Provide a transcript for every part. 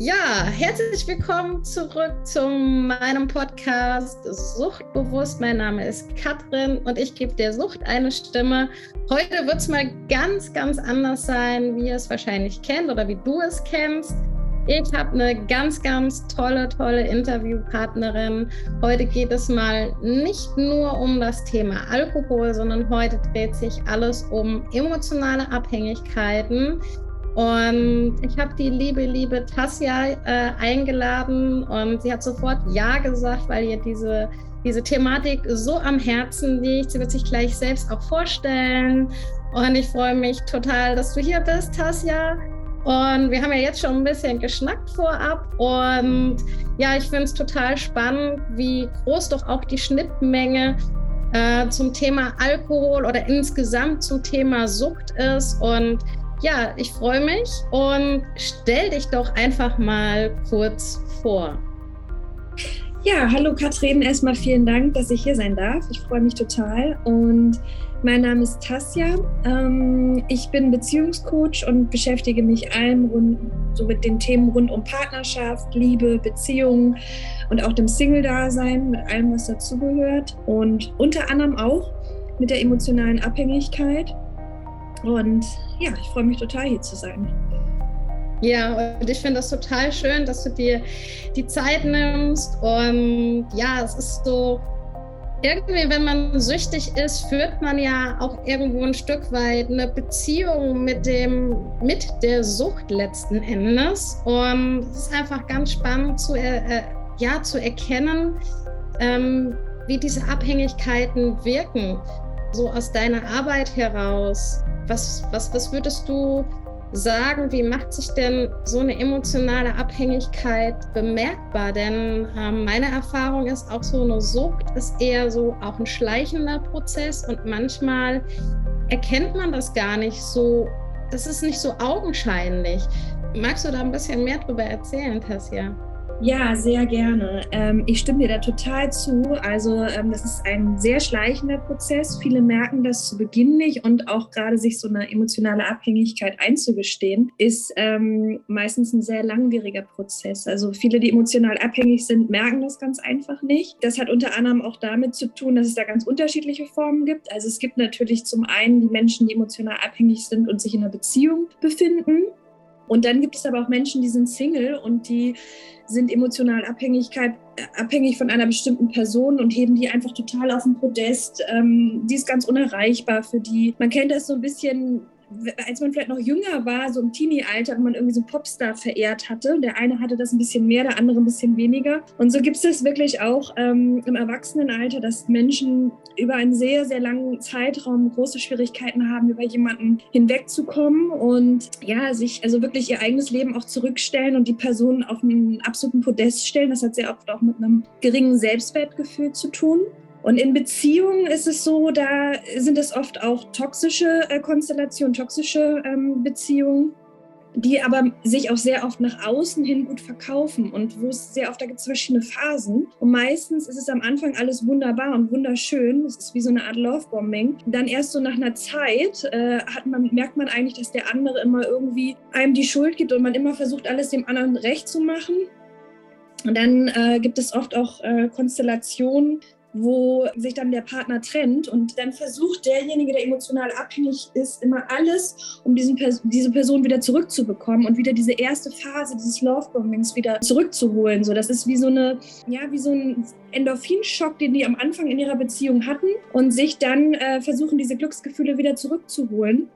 Ja, herzlich willkommen zurück zu meinem Podcast Suchtbewusst. Mein Name ist Katrin und ich gebe der Sucht eine Stimme. Heute wird es mal ganz, ganz anders sein, wie ihr es wahrscheinlich kennt oder wie du es kennst. Ich habe eine ganz, ganz tolle, tolle Interviewpartnerin. Heute geht es mal nicht nur um das Thema Alkohol, sondern heute dreht sich alles um emotionale Abhängigkeiten. Und ich habe die liebe, liebe Tassia äh, eingeladen und sie hat sofort Ja gesagt, weil ihr diese, diese Thematik so am Herzen liegt. Sie wird sich gleich selbst auch vorstellen. Und ich freue mich total, dass du hier bist, Tassia. Und wir haben ja jetzt schon ein bisschen geschnackt vorab. Und ja, ich finde es total spannend, wie groß doch auch die Schnittmenge äh, zum Thema Alkohol oder insgesamt zum Thema Sucht ist. Und ja, ich freue mich und stell dich doch einfach mal kurz vor. Ja, hallo Katrin, erstmal vielen Dank, dass ich hier sein darf. Ich freue mich total und mein Name ist Tassia. Ähm, ich bin Beziehungscoach und beschäftige mich allem rund, so mit den Themen rund um Partnerschaft, Liebe, Beziehungen und auch dem Single-Dasein, mit allem, was dazugehört und unter anderem auch mit der emotionalen Abhängigkeit. Und ja, ich freue mich total hier zu sein. Ja, und ich finde das total schön, dass du dir die Zeit nimmst. Und ja, es ist so, irgendwie, wenn man süchtig ist, führt man ja auch irgendwo ein Stück weit eine Beziehung mit dem, mit der Sucht letzten Endes. Und es ist einfach ganz spannend zu, äh, ja, zu erkennen, ähm, wie diese Abhängigkeiten wirken. So aus deiner Arbeit heraus. Was, was, was würdest du sagen, wie macht sich denn so eine emotionale Abhängigkeit bemerkbar? Denn ähm, meine Erfahrung ist auch so eine Sucht ist eher so auch ein schleichender Prozess und manchmal erkennt man das gar nicht so, das ist nicht so augenscheinlich. Magst du da ein bisschen mehr drüber erzählen, Tassia? Ja, sehr gerne. Ähm, ich stimme dir da total zu. Also ähm, das ist ein sehr schleichender Prozess. Viele merken das zu Beginn nicht und auch gerade sich so eine emotionale Abhängigkeit einzugestehen, ist ähm, meistens ein sehr langwieriger Prozess. Also viele, die emotional abhängig sind, merken das ganz einfach nicht. Das hat unter anderem auch damit zu tun, dass es da ganz unterschiedliche Formen gibt. Also es gibt natürlich zum einen die Menschen, die emotional abhängig sind und sich in einer Beziehung befinden. Und dann gibt es aber auch Menschen, die sind Single und die sind emotional Abhängigkeit, äh, abhängig von einer bestimmten Person und heben die einfach total auf den Podest. Ähm, die ist ganz unerreichbar für die. Man kennt das so ein bisschen als man vielleicht noch jünger war, so im Teenie-Alter, wenn man irgendwie so einen Popstar verehrt hatte. Der eine hatte das ein bisschen mehr, der andere ein bisschen weniger. Und so gibt es das wirklich auch ähm, im Erwachsenenalter, dass Menschen über einen sehr, sehr langen Zeitraum große Schwierigkeiten haben, über jemanden hinwegzukommen und ja, sich also wirklich ihr eigenes Leben auch zurückstellen und die Person auf einen absoluten Podest stellen. Das hat sehr oft auch mit einem geringen Selbstwertgefühl zu tun. Und in Beziehungen ist es so, da sind es oft auch toxische äh, Konstellationen, toxische ähm, Beziehungen, die aber sich auch sehr oft nach außen hin gut verkaufen und wo es sehr oft, da gibt es verschiedene Phasen. Und meistens ist es am Anfang alles wunderbar und wunderschön. Es ist wie so eine Art Lovebombing. Dann erst so nach einer Zeit äh, hat man, merkt man eigentlich, dass der andere immer irgendwie einem die Schuld gibt und man immer versucht, alles dem anderen recht zu machen. Und dann äh, gibt es oft auch äh, Konstellationen, wo sich dann der Partner trennt und dann versucht derjenige, der emotional abhängig ist, immer alles, um diesen, diese Person wieder zurückzubekommen und wieder diese erste Phase dieses Lovebombings wieder zurückzuholen. So, das ist wie so eine, ja, wie so ein Endorphinschock, den die am Anfang in ihrer Beziehung hatten und sich dann äh, versuchen, diese Glücksgefühle wieder zurückzuholen.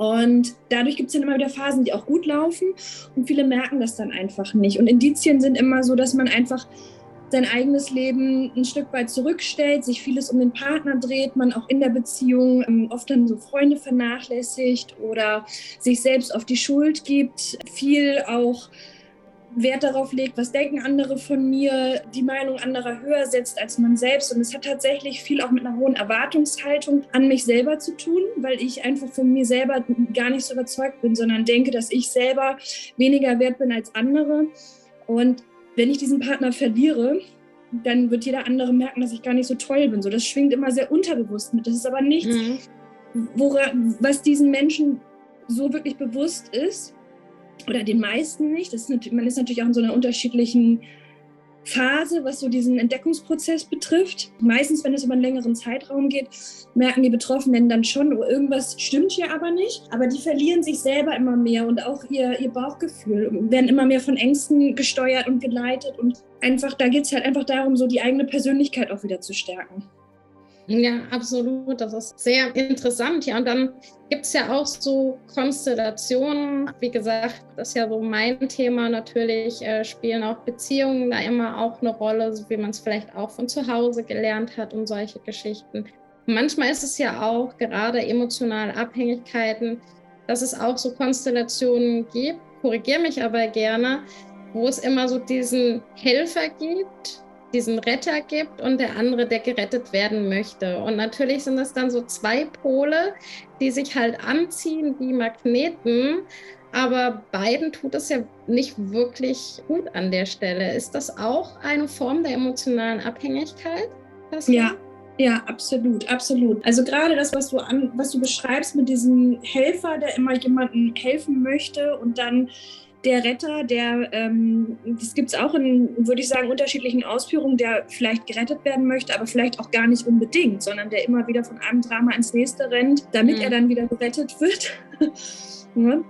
Und dadurch gibt es dann immer wieder Phasen, die auch gut laufen und viele merken das dann einfach nicht. Und Indizien sind immer so, dass man einfach sein eigenes Leben ein Stück weit zurückstellt, sich vieles um den Partner dreht, man auch in der Beziehung ähm, oft dann so Freunde vernachlässigt oder sich selbst auf die Schuld gibt, viel auch Wert darauf legt, was denken andere von mir, die Meinung anderer höher setzt als man selbst. Und es hat tatsächlich viel auch mit einer hohen Erwartungshaltung an mich selber zu tun, weil ich einfach von mir selber gar nicht so überzeugt bin, sondern denke, dass ich selber weniger wert bin als andere. Und wenn ich diesen Partner verliere, dann wird jeder andere merken, dass ich gar nicht so toll bin. So, das schwingt immer sehr unterbewusst mit. Das ist aber nichts, mhm. wora, was diesen Menschen so wirklich bewusst ist, oder den meisten nicht. Das ist man ist natürlich auch in so einer unterschiedlichen Phase, was so diesen Entdeckungsprozess betrifft. Meistens, wenn es über einen längeren Zeitraum geht, merken die Betroffenen dann schon, oh, irgendwas stimmt hier aber nicht. Aber die verlieren sich selber immer mehr und auch ihr, ihr Bauchgefühl, werden immer mehr von Ängsten gesteuert und geleitet. Und einfach, da geht es halt einfach darum, so die eigene Persönlichkeit auch wieder zu stärken. Ja, absolut. Das ist sehr interessant. Ja, und dann gibt es ja auch so Konstellationen. Wie gesagt, das ist ja so mein Thema. Natürlich äh, spielen auch Beziehungen da immer auch eine Rolle, so wie man es vielleicht auch von zu Hause gelernt hat und solche Geschichten. manchmal ist es ja auch gerade emotionale Abhängigkeiten, dass es auch so Konstellationen gibt. Korrigiere mich aber gerne, wo es immer so diesen Helfer gibt, diesen Retter gibt und der andere, der gerettet werden möchte. Und natürlich sind es dann so zwei Pole, die sich halt anziehen wie Magneten. Aber beiden tut es ja nicht wirklich gut an der Stelle. Ist das auch eine Form der emotionalen Abhängigkeit? Ja, ja, absolut, absolut. Also gerade das, was du an, was du beschreibst mit diesem Helfer, der immer jemandem helfen möchte und dann der Retter, der, ähm, das gibt es auch in, würde ich sagen, unterschiedlichen Ausführungen, der vielleicht gerettet werden möchte, aber vielleicht auch gar nicht unbedingt, sondern der immer wieder von einem Drama ins nächste rennt, damit mhm. er dann wieder gerettet wird. ja.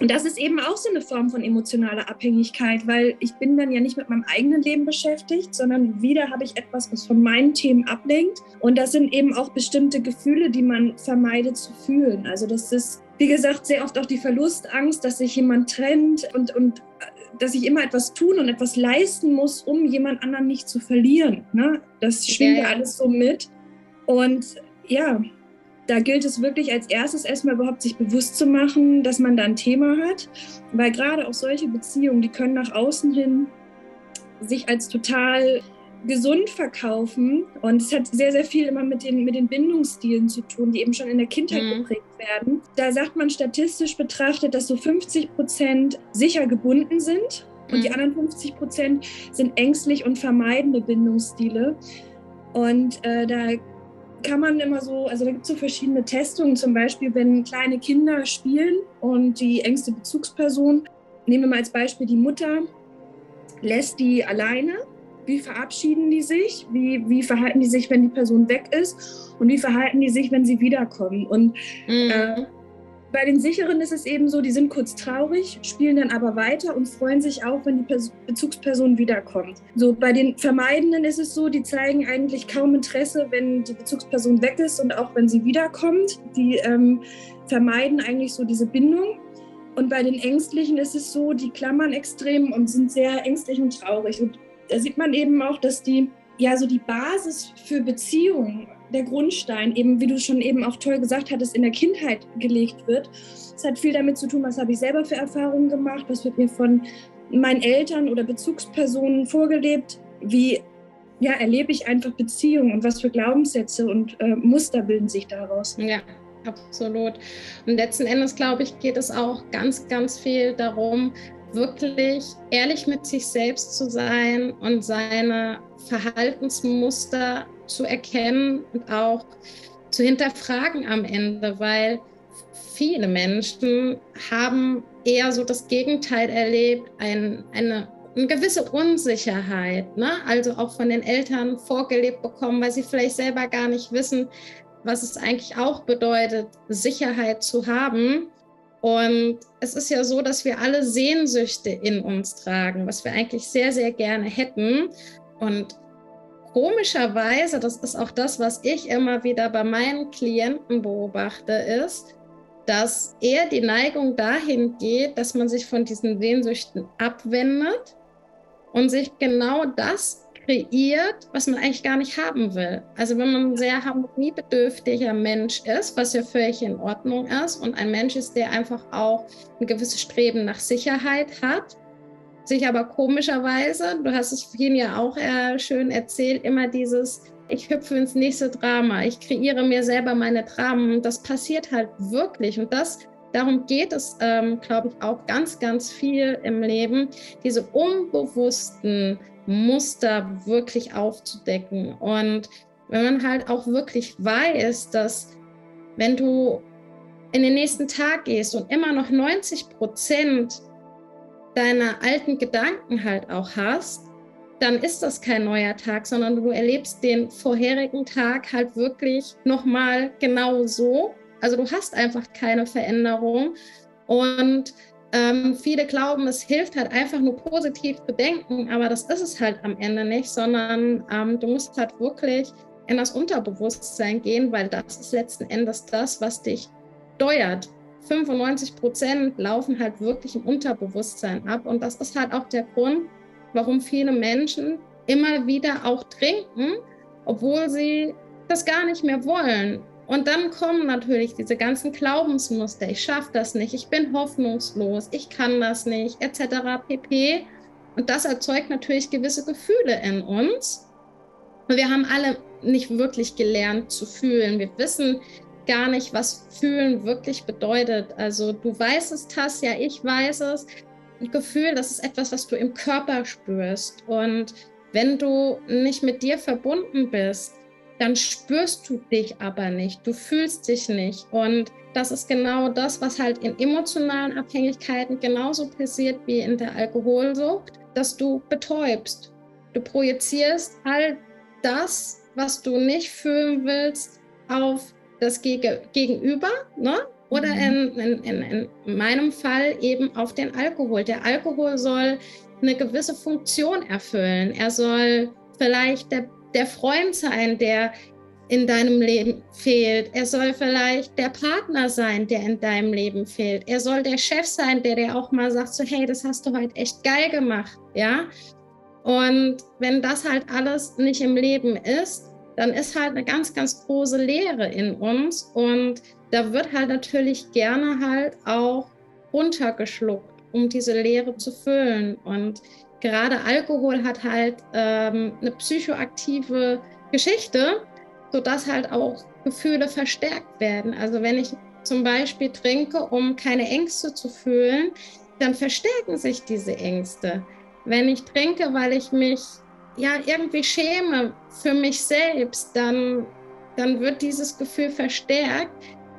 Und das ist eben auch so eine Form von emotionaler Abhängigkeit, weil ich bin dann ja nicht mit meinem eigenen Leben beschäftigt, sondern wieder habe ich etwas, was von meinen Themen ablenkt. Und das sind eben auch bestimmte Gefühle, die man vermeidet zu fühlen. Also das ist wie gesagt, sehr oft auch die Verlustangst, dass sich jemand trennt und, und dass ich immer etwas tun und etwas leisten muss, um jemand anderen nicht zu verlieren. Ne? Das schwingt ja, ja alles so mit. Und ja, da gilt es wirklich als erstes erstmal überhaupt sich bewusst zu machen, dass man da ein Thema hat, weil gerade auch solche Beziehungen, die können nach außen hin sich als total gesund verkaufen. Und es hat sehr, sehr viel immer mit den, mit den Bindungsstilen zu tun, die eben schon in der Kindheit mhm. geprägt werden. Da sagt man statistisch betrachtet, dass so 50 Prozent sicher gebunden sind und mhm. die anderen 50 Prozent sind ängstlich und vermeidende Bindungsstile. Und äh, da kann man immer so, also da gibt es so verschiedene Testungen, zum Beispiel, wenn kleine Kinder spielen und die engste Bezugsperson, nehmen wir mal als Beispiel die Mutter, lässt die alleine wie verabschieden die sich? Wie, wie verhalten die sich, wenn die Person weg ist? Und wie verhalten die sich, wenn sie wiederkommen? Und mhm. äh, bei den sicheren ist es eben so, die sind kurz traurig, spielen dann aber weiter und freuen sich auch, wenn die Pers Bezugsperson wiederkommt. So bei den Vermeidenden ist es so, die zeigen eigentlich kaum Interesse, wenn die Bezugsperson weg ist und auch wenn sie wiederkommt. Die ähm, vermeiden eigentlich so diese Bindung. Und bei den Ängstlichen ist es so, die klammern extrem und sind sehr ängstlich und traurig. Und da sieht man eben auch, dass die, ja, so die Basis für Beziehungen, der Grundstein, eben wie du schon eben auch toll gesagt hattest, in der Kindheit gelegt wird. Es hat viel damit zu tun, was habe ich selber für Erfahrungen gemacht, was wird mir von meinen Eltern oder Bezugspersonen vorgelebt, wie ja, erlebe ich einfach Beziehungen und was für Glaubenssätze und äh, Muster bilden sich daraus. Ja, absolut. Und letzten Endes, glaube ich, geht es auch ganz, ganz viel darum, wirklich ehrlich mit sich selbst zu sein und seine Verhaltensmuster zu erkennen und auch zu hinterfragen am Ende, weil viele Menschen haben eher so das Gegenteil erlebt, ein, eine, eine gewisse Unsicherheit, ne? also auch von den Eltern vorgelebt bekommen, weil sie vielleicht selber gar nicht wissen, was es eigentlich auch bedeutet, Sicherheit zu haben und es ist ja so, dass wir alle Sehnsüchte in uns tragen, was wir eigentlich sehr, sehr gerne hätten. Und komischerweise, das ist auch das, was ich immer wieder bei meinen Klienten beobachte, ist, dass eher die Neigung dahin geht, dass man sich von diesen Sehnsüchten abwendet und sich genau das kreiert, was man eigentlich gar nicht haben will. Also wenn man ein sehr harmoniebedürftiger Mensch ist, was ja völlig in Ordnung ist, und ein Mensch ist, der einfach auch ein gewisses Streben nach Sicherheit hat, sich aber komischerweise, du hast es vorhin ja auch äh, schön erzählt, immer dieses, ich hüpfe ins nächste Drama, ich kreiere mir selber meine Dramen. Das passiert halt wirklich. Und das Darum geht es, ähm, glaube ich, auch ganz, ganz viel im Leben, diese unbewussten Muster wirklich aufzudecken. Und wenn man halt auch wirklich weiß, dass wenn du in den nächsten Tag gehst und immer noch 90 Prozent deine alten Gedanken halt auch hast, dann ist das kein neuer Tag, sondern du erlebst den vorherigen Tag halt wirklich nochmal genau so. Also du hast einfach keine Veränderung. Und ähm, viele glauben, es hilft halt einfach nur positiv zu denken, aber das ist es halt am Ende nicht, sondern ähm, du musst halt wirklich in das Unterbewusstsein gehen, weil das ist letzten Endes das, was dich steuert. 95 Prozent laufen halt wirklich im Unterbewusstsein ab und das ist halt auch der Grund, warum viele Menschen immer wieder auch trinken, obwohl sie das gar nicht mehr wollen. Und dann kommen natürlich diese ganzen Glaubensmuster, ich schaffe das nicht, ich bin hoffnungslos, ich kann das nicht, etc. pp. Und das erzeugt natürlich gewisse Gefühle in uns. Und wir haben alle nicht wirklich gelernt zu fühlen. Wir wissen gar nicht, was fühlen wirklich bedeutet. Also du weißt es, Tassia, ich weiß es, Gefühl, das ist etwas, was du im Körper spürst. Und wenn du nicht mit dir verbunden bist, dann spürst du dich aber nicht, du fühlst dich nicht. Und das ist genau das, was halt in emotionalen Abhängigkeiten genauso passiert wie in der Alkoholsucht, dass du betäubst. Du projizierst all das, was du nicht fühlen willst, auf das Gegenüber. Ne? Oder mhm. in, in, in, meinem Fall eben auf den Alkohol. Der Alkohol soll eine gewisse Funktion erfüllen. Er soll vielleicht der, der Freund sein, der in deinem Leben fehlt. Er soll vielleicht der Partner sein, der in deinem Leben fehlt. Er soll der Chef sein, der dir auch mal sagt, so hey, das hast du heute echt geil gemacht, ja. Und wenn das halt alles nicht im Leben ist, dann ist halt eine ganz, ganz große Leere in uns und da wird halt natürlich gerne halt auch runtergeschluckt, um diese Leere zu füllen. Und gerade Alkohol hat halt ähm, eine psychoaktive Geschichte, sodass halt auch Gefühle verstärkt werden. Also wenn ich zum Beispiel trinke, um keine Ängste zu fühlen, dann verstärken sich diese Ängste. Wenn ich trinke, weil ich mich ja irgendwie schäme für mich selbst, dann, dann wird dieses Gefühl verstärkt,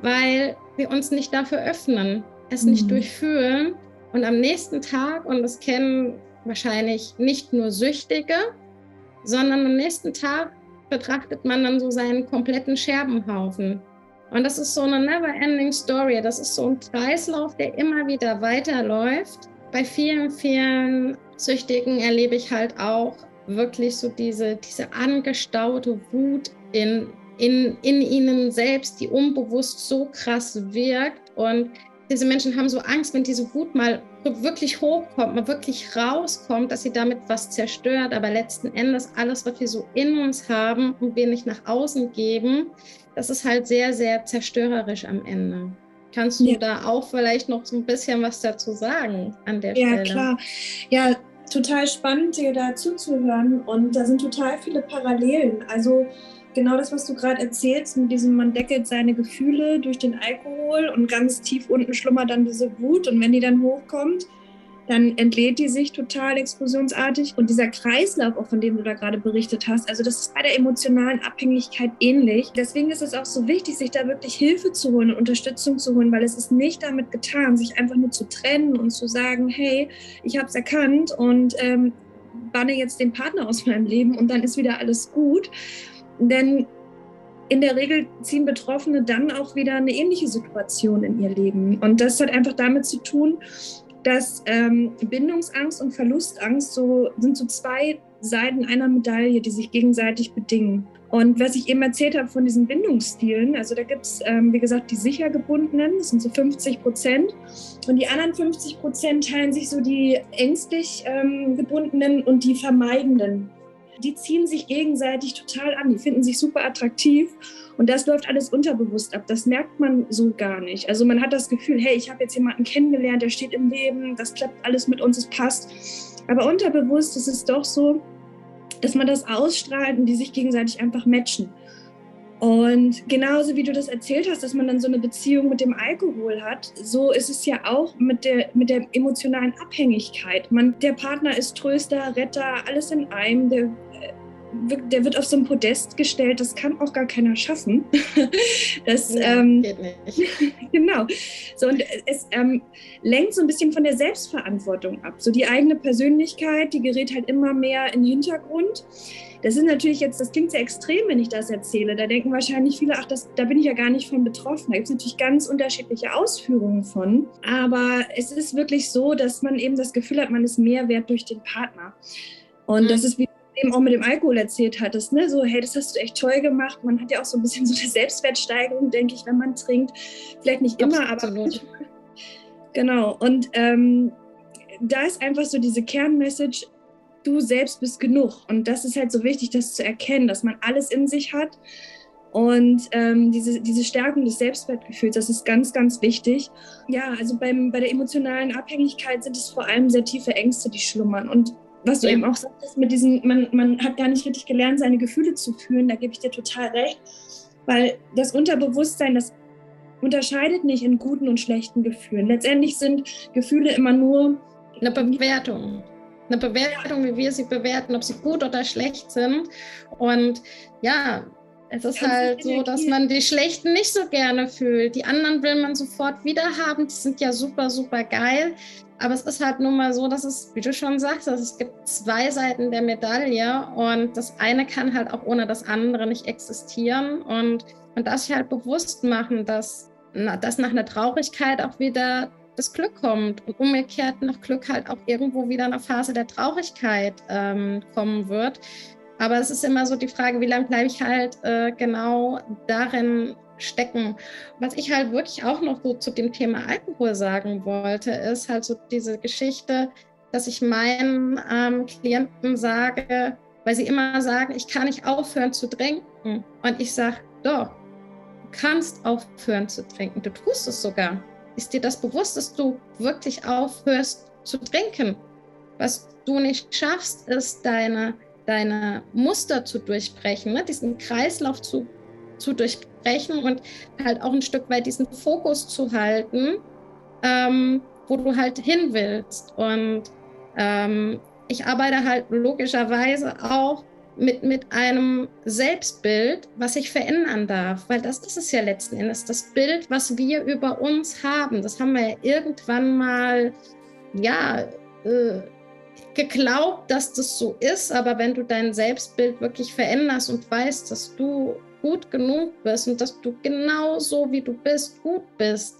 weil wir uns nicht dafür öffnen, es mhm. nicht durchfühlen. Und am nächsten Tag, und das kennen wahrscheinlich nicht nur Süchtige, sondern am nächsten Tag betrachtet man dann so seinen kompletten Scherbenhaufen. Und das ist so eine never-ending Story. Das ist so ein Kreislauf, der immer wieder weiterläuft. Bei vielen, vielen Süchtigen erlebe ich halt auch wirklich so diese, diese angestaute Wut in in, in ihnen selbst, die unbewusst so krass wirkt. Und diese Menschen haben so Angst, wenn diese Wut mal wirklich hochkommt, mal wirklich rauskommt, dass sie damit was zerstört. Aber letzten Endes alles, was wir so in uns haben und wir nicht nach außen geben, das ist halt sehr, sehr zerstörerisch am Ende. Kannst du ja. da auch vielleicht noch so ein bisschen was dazu sagen an der ja, Stelle? Ja, klar. Ja, total spannend, dir da zuzuhören. Und da sind total viele Parallelen. Also genau das, was du gerade erzählst, mit diesem, man deckelt seine Gefühle durch den Alkohol und ganz tief unten schlummert dann diese Wut und wenn die dann hochkommt, dann entlädt die sich total explosionsartig. Und dieser Kreislauf, auch von dem du da gerade berichtet hast, also das ist bei der emotionalen Abhängigkeit ähnlich. Deswegen ist es auch so wichtig, sich da wirklich Hilfe zu holen und Unterstützung zu holen, weil es ist nicht damit getan, sich einfach nur zu trennen und zu sagen, hey, ich habe es erkannt und ähm, banne jetzt den Partner aus meinem Leben und dann ist wieder alles gut, denn in der Regel ziehen Betroffene dann auch wieder eine ähnliche Situation in ihr Leben. Und das hat einfach damit zu tun, dass ähm, Bindungsangst und Verlustangst so, sind so zwei Seiten einer Medaille, die sich gegenseitig bedingen. Und was ich eben erzählt habe von diesen Bindungsstilen, also da gibt es, ähm, wie gesagt, die sicher gebundenen, das sind so 50 Prozent. Und die anderen 50 Prozent teilen sich so die ängstlich ähm, gebundenen und die vermeidenden die ziehen sich gegenseitig total an, die finden sich super attraktiv und das läuft alles unterbewusst ab. Das merkt man so gar nicht. Also man hat das Gefühl, hey, ich habe jetzt jemanden kennengelernt, der steht im Leben, das klappt alles mit uns, es passt. Aber unterbewusst ist es doch so, dass man das ausstrahlt und die sich gegenseitig einfach matchen. Und genauso wie du das erzählt hast, dass man dann so eine Beziehung mit dem Alkohol hat, so ist es ja auch mit der, mit der emotionalen Abhängigkeit. Man, der Partner ist Tröster, Retter, alles in einem. Der der wird auf so ein Podest gestellt, das kann auch gar keiner schaffen. Das ja, ähm, geht nicht. genau. So, und es ähm, lenkt so ein bisschen von der Selbstverantwortung ab. So die eigene Persönlichkeit, die gerät halt immer mehr in den Hintergrund. Das ist natürlich jetzt, das klingt sehr extrem, wenn ich das erzähle. Da denken wahrscheinlich viele, ach, das, da bin ich ja gar nicht von betroffen. Da gibt es natürlich ganz unterschiedliche Ausführungen von. Aber es ist wirklich so, dass man eben das Gefühl hat, man ist mehr wert durch den Partner. Und mhm. das ist wie eben auch mit dem Alkohol erzählt hattest, ne? so, hey, das hast du echt toll gemacht. Man hat ja auch so ein bisschen so eine Selbstwertsteigerung, denke ich, wenn man trinkt. Vielleicht nicht immer, Absolut. aber. Genau. Und ähm, da ist einfach so diese Kernmessage, du selbst bist genug. Und das ist halt so wichtig, das zu erkennen, dass man alles in sich hat. Und ähm, diese, diese Stärkung des Selbstwertgefühls, das ist ganz, ganz wichtig. Ja, also beim, bei der emotionalen Abhängigkeit sind es vor allem sehr tiefe Ängste, die schlummern. Und was du eben auch sagtest, mit diesen, man, man hat gar nicht richtig gelernt, seine Gefühle zu fühlen, da gebe ich dir total recht. Weil das Unterbewusstsein, das unterscheidet nicht in guten und schlechten Gefühlen. Letztendlich sind Gefühle immer nur eine Bewertung eine Bewertung, wie wir sie bewerten, ob sie gut oder schlecht sind. Und ja, es ist halt so, dass man die schlechten nicht so gerne fühlt. Die anderen will man sofort wieder haben. Die sind ja super, super geil. Aber es ist halt nun mal so, dass es, wie du schon sagst, dass es gibt zwei Seiten der Medaille und das eine kann halt auch ohne das andere nicht existieren. Und man darf sich halt bewusst machen, dass, na, dass nach einer Traurigkeit auch wieder das Glück kommt und umgekehrt nach Glück halt auch irgendwo wieder eine Phase der Traurigkeit ähm, kommen wird. Aber es ist immer so die Frage, wie lange bleibe ich halt äh, genau darin stecken. Was ich halt wirklich auch noch so zu dem Thema Alkohol sagen wollte, ist halt so diese Geschichte, dass ich meinen ähm, Klienten sage, weil sie immer sagen, ich kann nicht aufhören zu trinken. Und ich sage, doch, du kannst aufhören zu trinken. Du tust es sogar. Ist dir das bewusst, dass du wirklich aufhörst zu trinken? Was du nicht schaffst, ist deine, deine Muster zu durchbrechen, ne? diesen Kreislauf zu, zu durchbrechen und halt auch ein Stück weit diesen Fokus zu halten, ähm, wo du halt hin willst. Und ähm, ich arbeite halt logischerweise auch mit, mit einem Selbstbild, was sich verändern darf. Weil das ist ja letzten Endes, das Bild, was wir über uns haben. Das haben wir ja irgendwann mal, ja, äh, geglaubt, dass das so ist. Aber wenn du dein Selbstbild wirklich veränderst und weißt, dass du gut genug bist und dass du genau so, wie du bist, gut bist,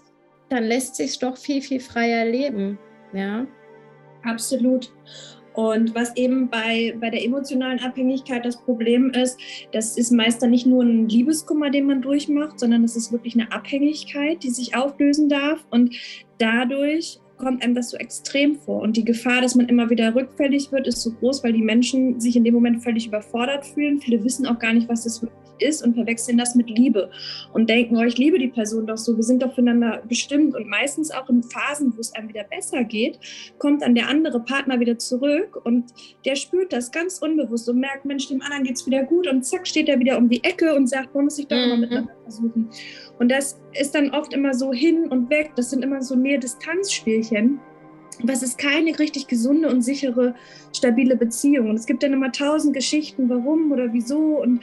dann lässt sich doch viel, viel freier leben. Ja. Absolut. Und was eben bei, bei der emotionalen Abhängigkeit das Problem ist, das ist meist dann nicht nur ein Liebeskummer, den man durchmacht, sondern es ist wirklich eine Abhängigkeit, die sich auflösen darf. Und dadurch kommt einem das so extrem vor. Und die Gefahr, dass man immer wieder rückfällig wird, ist so groß, weil die Menschen sich in dem Moment völlig überfordert fühlen. Viele wissen auch gar nicht, was das wirklich ist und verwechseln das mit Liebe und denken, oh, ich liebe die Person doch so, wir sind doch füreinander bestimmt. Und meistens auch in Phasen, wo es einem wieder besser geht, kommt dann der andere Partner wieder zurück und der spürt das ganz unbewusst und merkt, Mensch, dem anderen geht es wieder gut und zack, steht er wieder um die Ecke und sagt, wir es sich doch mhm. mal miteinander versuchen. Und das ist dann oft immer so hin und weg, das sind immer so Nähe-Distanz-Spielchen. Was ist keine richtig gesunde und sichere, stabile Beziehung. Und es gibt dann immer tausend Geschichten, warum oder wieso. Und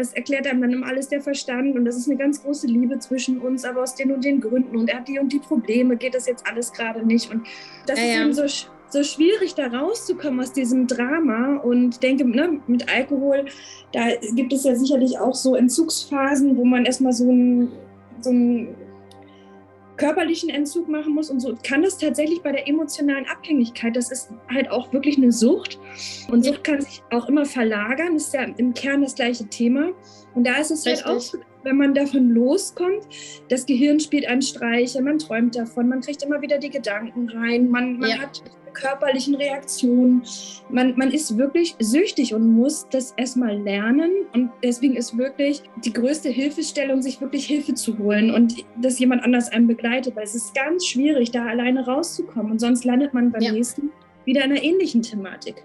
das erklärt einem dann immer alles der Verstand und das ist eine ganz große Liebe zwischen uns, aber aus den und den Gründen und er hat die und die Probleme, geht das jetzt alles gerade nicht und das ja, ist ja. eben so, so schwierig da rauszukommen aus diesem Drama und denke, ne, mit Alkohol, da gibt es ja sicherlich auch so Entzugsphasen, wo man erstmal so ein, so ein körperlichen Entzug machen muss und so kann das tatsächlich bei der emotionalen Abhängigkeit, das ist halt auch wirklich eine Sucht und Sucht kann sich auch immer verlagern, ist ja im Kern das gleiche Thema und da ist es Richtig. halt auch wenn man davon loskommt, das Gehirn spielt einen Streiche, man träumt davon, man kriegt immer wieder die Gedanken rein, man, man ja. hat körperlichen Reaktionen. Man, man ist wirklich süchtig und muss das erstmal lernen. Und deswegen ist wirklich die größte Hilfestellung, sich wirklich Hilfe zu holen und dass jemand anders einen begleitet. Weil es ist ganz schwierig, da alleine rauszukommen. Und sonst landet man beim ja. nächsten wieder in einer ähnlichen Thematik.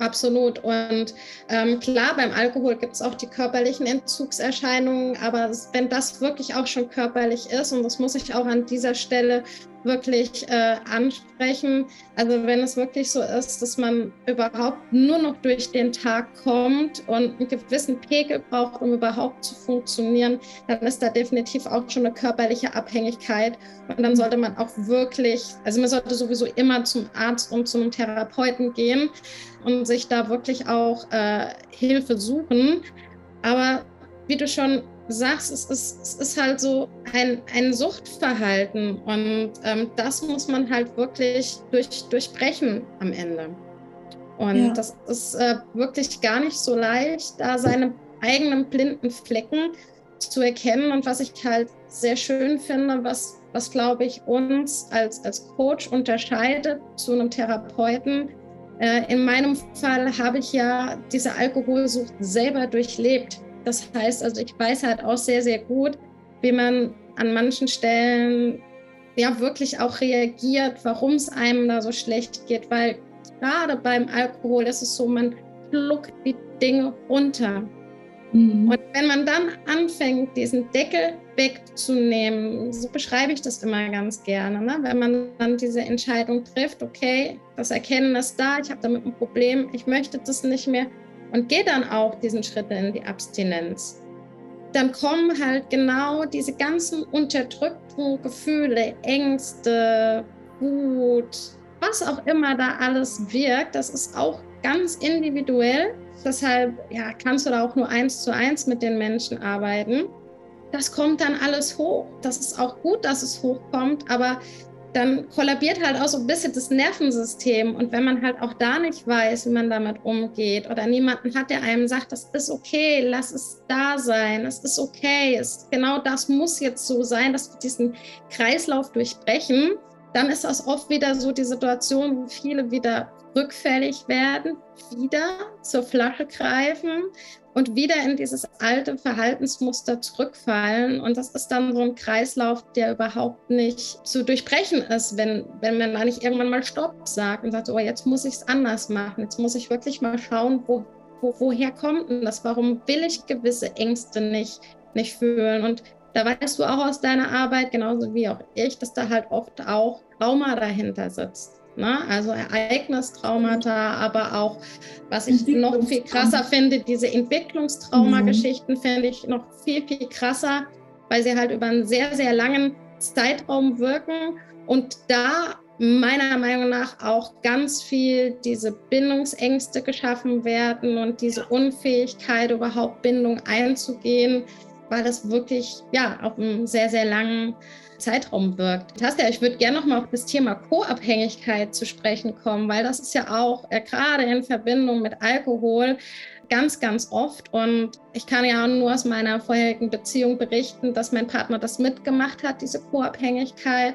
Absolut. Und ähm, klar, beim Alkohol gibt es auch die körperlichen Entzugserscheinungen, aber wenn das wirklich auch schon körperlich ist, und das muss ich auch an dieser Stelle wirklich äh, ansprechen. Also wenn es wirklich so ist, dass man überhaupt nur noch durch den Tag kommt und einen gewissen Pegel braucht, um überhaupt zu funktionieren, dann ist da definitiv auch schon eine körperliche Abhängigkeit. Und dann sollte man auch wirklich, also man sollte sowieso immer zum Arzt und zum Therapeuten gehen und sich da wirklich auch äh, Hilfe suchen. Aber wie du schon sagst, es ist, es ist halt so ein, ein Suchtverhalten und ähm, das muss man halt wirklich durch, durchbrechen am Ende. Und ja. das ist äh, wirklich gar nicht so leicht, da seine eigenen blinden Flecken zu erkennen. Und was ich halt sehr schön finde, was, was glaube ich uns als, als Coach unterscheidet zu einem Therapeuten, äh, in meinem Fall habe ich ja diese Alkoholsucht selber durchlebt. Das heißt, also ich weiß halt auch sehr, sehr gut, wie man an manchen Stellen ja wirklich auch reagiert, warum es einem da so schlecht geht, weil gerade beim Alkohol ist es so, man schluckt die Dinge runter. Mhm. Und wenn man dann anfängt, diesen Deckel wegzunehmen, so beschreibe ich das immer ganz gerne, ne? wenn man dann diese Entscheidung trifft, okay, das Erkennen ist da, ich habe damit ein Problem, ich möchte das nicht mehr, und gehe dann auch diesen Schritt in die Abstinenz, dann kommen halt genau diese ganzen unterdrückten Gefühle, Ängste, Wut, was auch immer da alles wirkt, das ist auch ganz individuell. Deshalb ja, kannst du da auch nur eins zu eins mit den Menschen arbeiten. Das kommt dann alles hoch. Das ist auch gut, dass es hochkommt, aber dann kollabiert halt auch so ein bisschen das Nervensystem. Und wenn man halt auch da nicht weiß, wie man damit umgeht oder niemanden hat, der einem sagt, das ist okay, lass es da sein, es ist okay, es, genau das muss jetzt so sein, dass wir diesen Kreislauf durchbrechen, dann ist das oft wieder so die Situation, wo viele wieder rückfällig werden, wieder zur Flasche greifen und wieder in dieses alte Verhaltensmuster zurückfallen. Und das ist dann so ein Kreislauf, der überhaupt nicht zu durchbrechen ist, wenn, wenn man da nicht irgendwann mal Stopp sagt und sagt, oh, jetzt muss ich es anders machen. Jetzt muss ich wirklich mal schauen, wo, wo, woher kommt denn das? Warum will ich gewisse Ängste nicht, nicht fühlen? Und da weißt du auch aus deiner Arbeit, genauso wie auch ich, dass da halt oft auch Trauma dahinter sitzt. Ne? Also Ereignistraumata, aber auch, was ich noch viel krasser finde, diese Entwicklungstraumageschichten mhm. finde ich noch viel, viel krasser, weil sie halt über einen sehr, sehr langen Zeitraum wirken und da meiner Meinung nach auch ganz viel diese Bindungsängste geschaffen werden und diese Unfähigkeit, überhaupt Bindung einzugehen, weil das wirklich ja auf einem sehr, sehr langen Zeitraum wirkt. Tasja, ich würde gerne noch mal auf das Thema Co-Abhängigkeit zu sprechen kommen, weil das ist ja auch äh, gerade in Verbindung mit Alkohol ganz, ganz oft. Und ich kann ja nur aus meiner vorherigen Beziehung berichten, dass mein Partner das mitgemacht hat, diese Co-Abhängigkeit.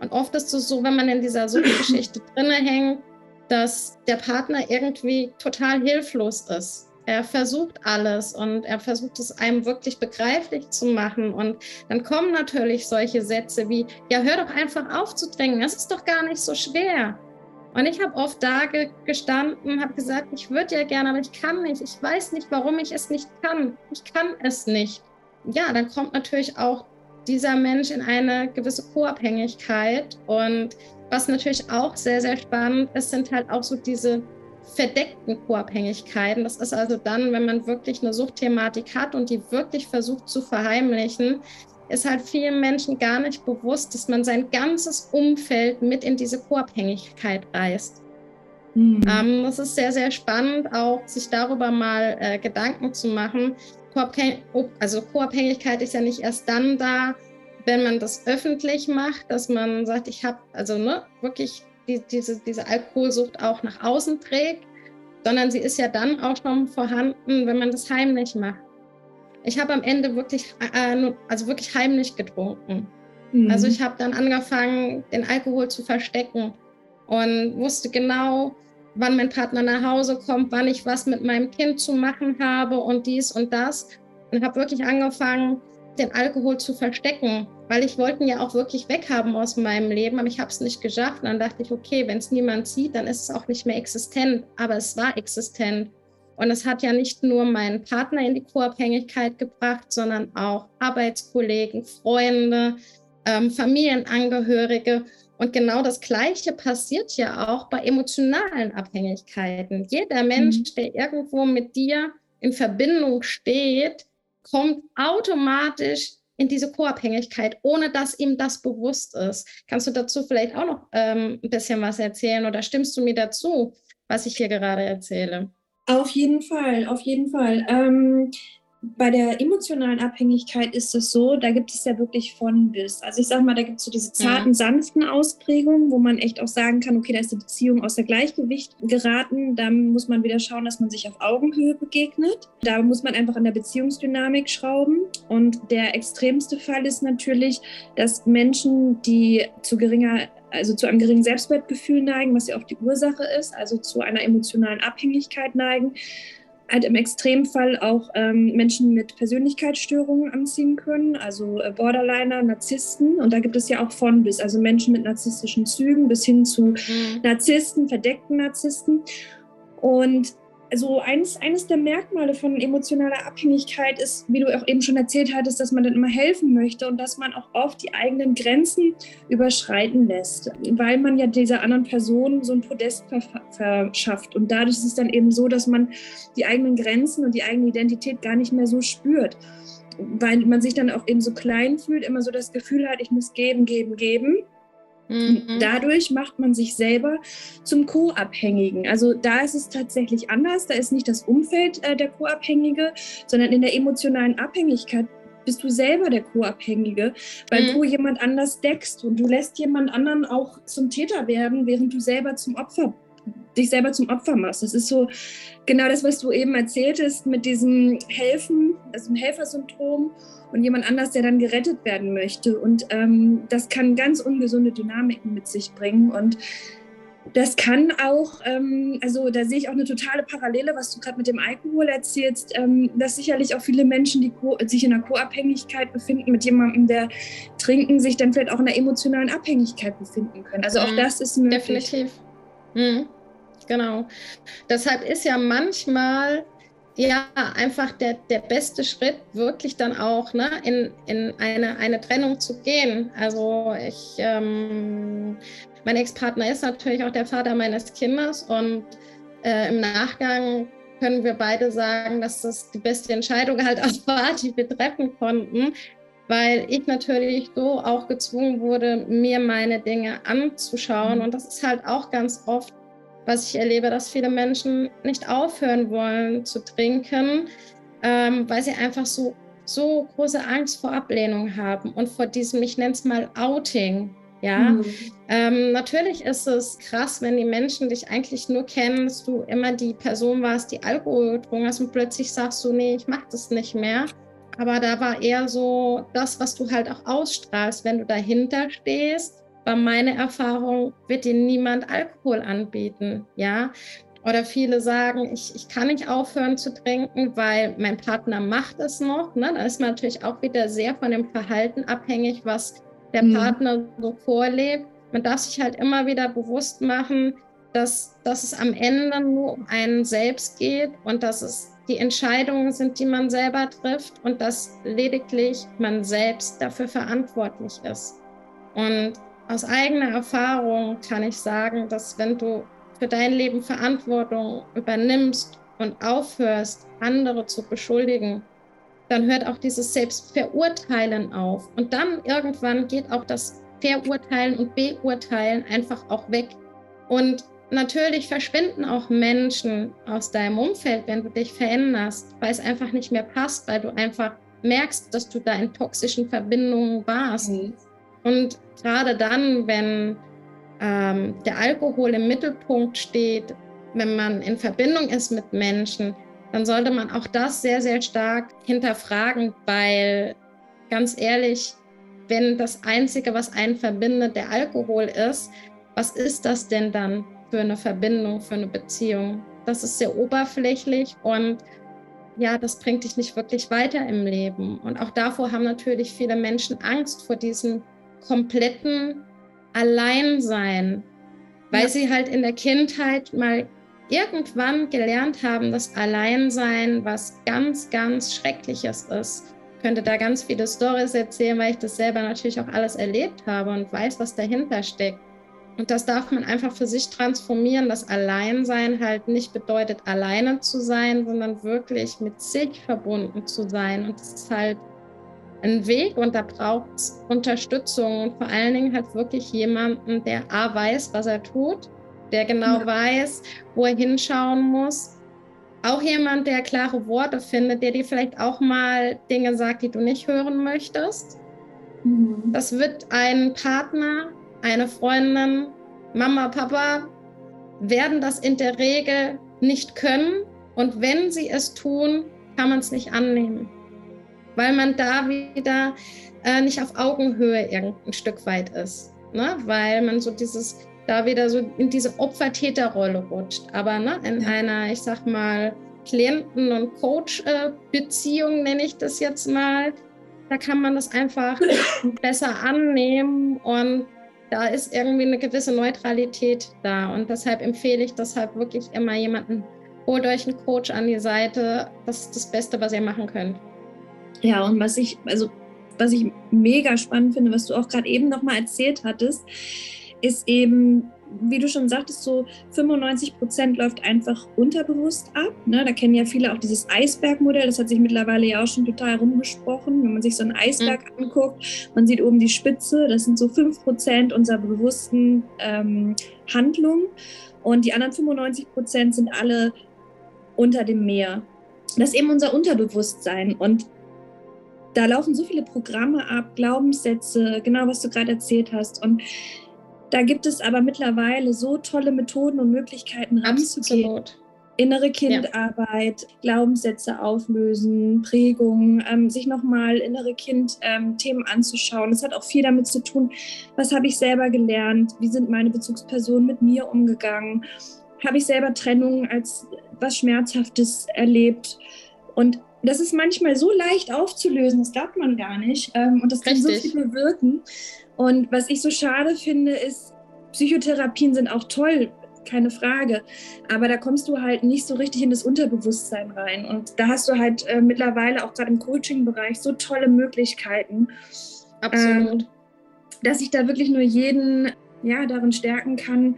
Und oft ist es so, wenn man in dieser Suchtgeschichte drinne hängt, dass der Partner irgendwie total hilflos ist er versucht alles und er versucht es einem wirklich begreiflich zu machen. Und dann kommen natürlich solche Sätze wie, ja, hör doch einfach auf zu trinken, das ist doch gar nicht so schwer. Und ich habe oft da ge gestanden, habe gesagt, ich würde ja gerne, aber ich kann nicht. Ich weiß nicht, warum ich es nicht kann. Ich kann es nicht. Ja, dann kommt natürlich auch dieser Mensch in eine gewisse Co-Abhängigkeit. Und was natürlich auch sehr, sehr spannend ist, sind halt auch so diese verdeckten Co-Abhängigkeiten. Das ist also dann, wenn man wirklich eine Suchtthematik hat und die wirklich versucht zu verheimlichen, ist halt vielen Menschen gar nicht bewusst, dass man sein ganzes Umfeld mit in diese Co-Abhängigkeit reißt. Mhm. Ähm, das ist sehr, sehr spannend, auch sich darüber mal äh, Gedanken zu machen. also Co-Abhängigkeit ist ja nicht erst dann da, wenn man das öffentlich macht, dass man sagt, ich habe also ne, wirklich die, diese, diese Alkoholsucht auch nach außen trägt, sondern sie ist ja dann auch schon vorhanden, wenn man das heimlich macht. Ich habe am Ende wirklich, äh, also wirklich heimlich getrunken. Mhm. Also ich habe dann angefangen, den Alkohol zu verstecken und wusste genau, wann mein Partner nach Hause kommt, wann ich was mit meinem Kind zu machen habe und dies und das. Und habe wirklich angefangen, den Alkohol zu verstecken, weil ich wollte ihn ja auch wirklich weghaben aus meinem Leben, aber ich habe es nicht geschafft. Und dann dachte ich, okay, wenn es niemand sieht, dann ist es auch nicht mehr existent. Aber es war existent. Und es hat ja nicht nur meinen Partner in die Co-Abhängigkeit gebracht, sondern auch Arbeitskollegen, Freunde, ähm, Familienangehörige. Und genau das Gleiche passiert ja auch bei emotionalen Abhängigkeiten. Jeder Mensch, mhm. der irgendwo mit dir in Verbindung steht, kommt automatisch in diese Co-Abhängigkeit, ohne dass ihm das bewusst ist. Kannst du dazu vielleicht auch noch ähm, ein bisschen was erzählen oder stimmst du mir dazu, was ich hier gerade erzähle? Auf jeden Fall, auf jeden Fall. Ähm, bei der emotionalen Abhängigkeit ist es so, da gibt es ja wirklich von bis. Also ich sag mal, da gibt es so diese zarten, ja. sanften Ausprägungen, wo man echt auch sagen kann, okay, da ist die Beziehung aus der Gleichgewicht geraten. Da muss man wieder schauen, dass man sich auf Augenhöhe begegnet. Da muss man einfach an der Beziehungsdynamik schrauben. Und der extremste Fall ist natürlich, dass Menschen, die zu geringer also zu einem geringen Selbstwertgefühl neigen, was ja auch die Ursache ist, also zu einer emotionalen Abhängigkeit neigen, halt im Extremfall auch ähm, Menschen mit Persönlichkeitsstörungen anziehen können, also äh, Borderliner, Narzissten. Und da gibt es ja auch von bis, also Menschen mit narzisstischen Zügen bis hin zu mhm. Narzissten, verdeckten Narzissten. Und also eines, eines der Merkmale von emotionaler Abhängigkeit ist, wie du auch eben schon erzählt hattest, dass man dann immer helfen möchte und dass man auch oft die eigenen Grenzen überschreiten lässt, weil man ja dieser anderen Person so ein Podest verschafft. Und dadurch ist es dann eben so, dass man die eigenen Grenzen und die eigene Identität gar nicht mehr so spürt, weil man sich dann auch eben so klein fühlt, immer so das Gefühl hat, ich muss geben, geben, geben Mhm. Dadurch macht man sich selber zum Co-Abhängigen. Also da ist es tatsächlich anders. Da ist nicht das Umfeld äh, der Co-Abhängige, sondern in der emotionalen Abhängigkeit bist du selber der Co-Abhängige, weil mhm. du jemand anders deckst und du lässt jemand anderen auch zum Täter werden, während du selber zum Opfer dich selber zum Opfer machst. Das ist so genau das, was du eben erzähltest mit diesem Helfen, also dem Helfersyndrom und jemand anders, der dann gerettet werden möchte. Und ähm, das kann ganz ungesunde Dynamiken mit sich bringen. Und das kann auch, ähm, also da sehe ich auch eine totale Parallele, was du gerade mit dem Alkohol erzählst, ähm, dass sicherlich auch viele Menschen, die sich in einer Co-Abhängigkeit befinden, mit jemandem, der trinken, sich dann vielleicht auch in einer emotionalen Abhängigkeit befinden können. Also auch mhm, das ist möglich. Definitiv. Mhm. Genau. Deshalb ist ja manchmal ja, einfach der, der beste Schritt, wirklich dann auch ne, in, in eine, eine Trennung zu gehen. Also ich, ähm, mein Ex-Partner ist natürlich auch der Vater meines Kindes und äh, im Nachgang können wir beide sagen, dass das die beste Entscheidung halt auch war, die wir treffen konnten, weil ich natürlich so auch gezwungen wurde, mir meine Dinge anzuschauen. Mhm. Und das ist halt auch ganz oft was ich erlebe, dass viele Menschen nicht aufhören wollen zu trinken, ähm, weil sie einfach so, so große Angst vor Ablehnung haben und vor diesem, ich nenne es mal Outing. Ja, mhm. ähm, natürlich ist es krass, wenn die Menschen dich eigentlich nur kennen, dass du immer die Person warst, die Alkohol getrunken hast und plötzlich sagst du, nee, ich mach das nicht mehr. Aber da war eher so das, was du halt auch ausstrahlst, wenn du dahinter stehst war meine Erfahrung, wird dir niemand Alkohol anbieten, ja. Oder viele sagen, ich, ich kann nicht aufhören zu trinken, weil mein Partner macht es noch. Ne? Da ist man natürlich auch wieder sehr von dem Verhalten abhängig, was der mhm. Partner so vorlebt. Man darf sich halt immer wieder bewusst machen, dass, dass es am Ende nur um einen selbst geht und dass es die Entscheidungen sind, die man selber trifft und dass lediglich man selbst dafür verantwortlich ist. Und aus eigener Erfahrung kann ich sagen, dass wenn du für dein Leben Verantwortung übernimmst und aufhörst, andere zu beschuldigen, dann hört auch dieses Selbstverurteilen auf. Und dann irgendwann geht auch das Verurteilen und Beurteilen einfach auch weg. Und natürlich verschwinden auch Menschen aus deinem Umfeld, wenn du dich veränderst, weil es einfach nicht mehr passt, weil du einfach merkst, dass du da in toxischen Verbindungen warst. Mhm. Und gerade dann, wenn ähm, der Alkohol im Mittelpunkt steht, wenn man in Verbindung ist mit Menschen, dann sollte man auch das sehr, sehr stark hinterfragen, weil ganz ehrlich, wenn das Einzige, was einen verbindet, der Alkohol ist, was ist das denn dann für eine Verbindung, für eine Beziehung? Das ist sehr oberflächlich und ja, das bringt dich nicht wirklich weiter im Leben. Und auch davor haben natürlich viele Menschen Angst vor diesem kompletten Alleinsein, weil ja. sie halt in der Kindheit mal irgendwann gelernt haben, dass Alleinsein was ganz, ganz Schreckliches ist. könnte da ganz viele Stories erzählen, weil ich das selber natürlich auch alles erlebt habe und weiß, was dahinter steckt. Und das darf man einfach für sich transformieren, dass Alleinsein halt nicht bedeutet, alleine zu sein, sondern wirklich mit sich verbunden zu sein. Und das ist halt ein Weg und da braucht es Unterstützung und vor allen Dingen halt wirklich jemanden, der A weiß, was er tut, der genau ja. weiß, wo er hinschauen muss. Auch jemand, der klare Worte findet, der dir vielleicht auch mal Dinge sagt, die du nicht hören möchtest. Mhm. Das wird ein Partner eine Freundin, Mama, Papa werden das in der Regel nicht können. Und wenn sie es tun, kann man es nicht annehmen, weil man da wieder äh, nicht auf Augenhöhe irgendein Stück weit ist. Ne? Weil man so dieses, da wieder so in diese Opfer-Täter-Rolle rutscht. Aber ne, in ja. einer, ich sag mal, Klienten- und Coach-Beziehung, nenne ich das jetzt mal, da kann man das einfach besser annehmen und da ist irgendwie eine gewisse Neutralität da. Und deshalb empfehle ich deshalb wirklich immer jemanden, holt euch einen Coach an die Seite. Das ist das Beste, was ihr machen könnt. Ja, und was ich, also was ich mega spannend finde, was du auch gerade eben nochmal erzählt hattest, ist eben wie du schon sagtest, so 95 Prozent läuft einfach unterbewusst ab. Ne? Da kennen ja viele auch dieses Eisbergmodell. Das hat sich mittlerweile ja auch schon total rumgesprochen. Wenn man sich so einen Eisberg mhm. anguckt, man sieht oben die Spitze. Das sind so 5 Prozent unserer bewussten ähm, Handlungen. Und die anderen 95 Prozent sind alle unter dem Meer. Das ist eben unser Unterbewusstsein. Und da laufen so viele Programme ab, Glaubenssätze, genau was du gerade erzählt hast. Und da gibt es aber mittlerweile so tolle Methoden und Möglichkeiten ranzugehen. Innere Kindarbeit, ja. Glaubenssätze auflösen, Prägungen, ähm, sich nochmal innere Kind-Themen ähm, anzuschauen. Das hat auch viel damit zu tun, was habe ich selber gelernt, wie sind meine Bezugspersonen mit mir umgegangen, habe ich selber Trennungen als was Schmerzhaftes erlebt. Und das ist manchmal so leicht aufzulösen, das glaubt man gar nicht. Ähm, und das kann Richtig. so viel bewirken. Und was ich so schade finde, ist, Psychotherapien sind auch toll, keine Frage. Aber da kommst du halt nicht so richtig in das Unterbewusstsein rein. Und da hast du halt äh, mittlerweile auch gerade im Coaching-Bereich so tolle Möglichkeiten. Absolut. Ähm, dass ich da wirklich nur jeden ja, darin stärken kann,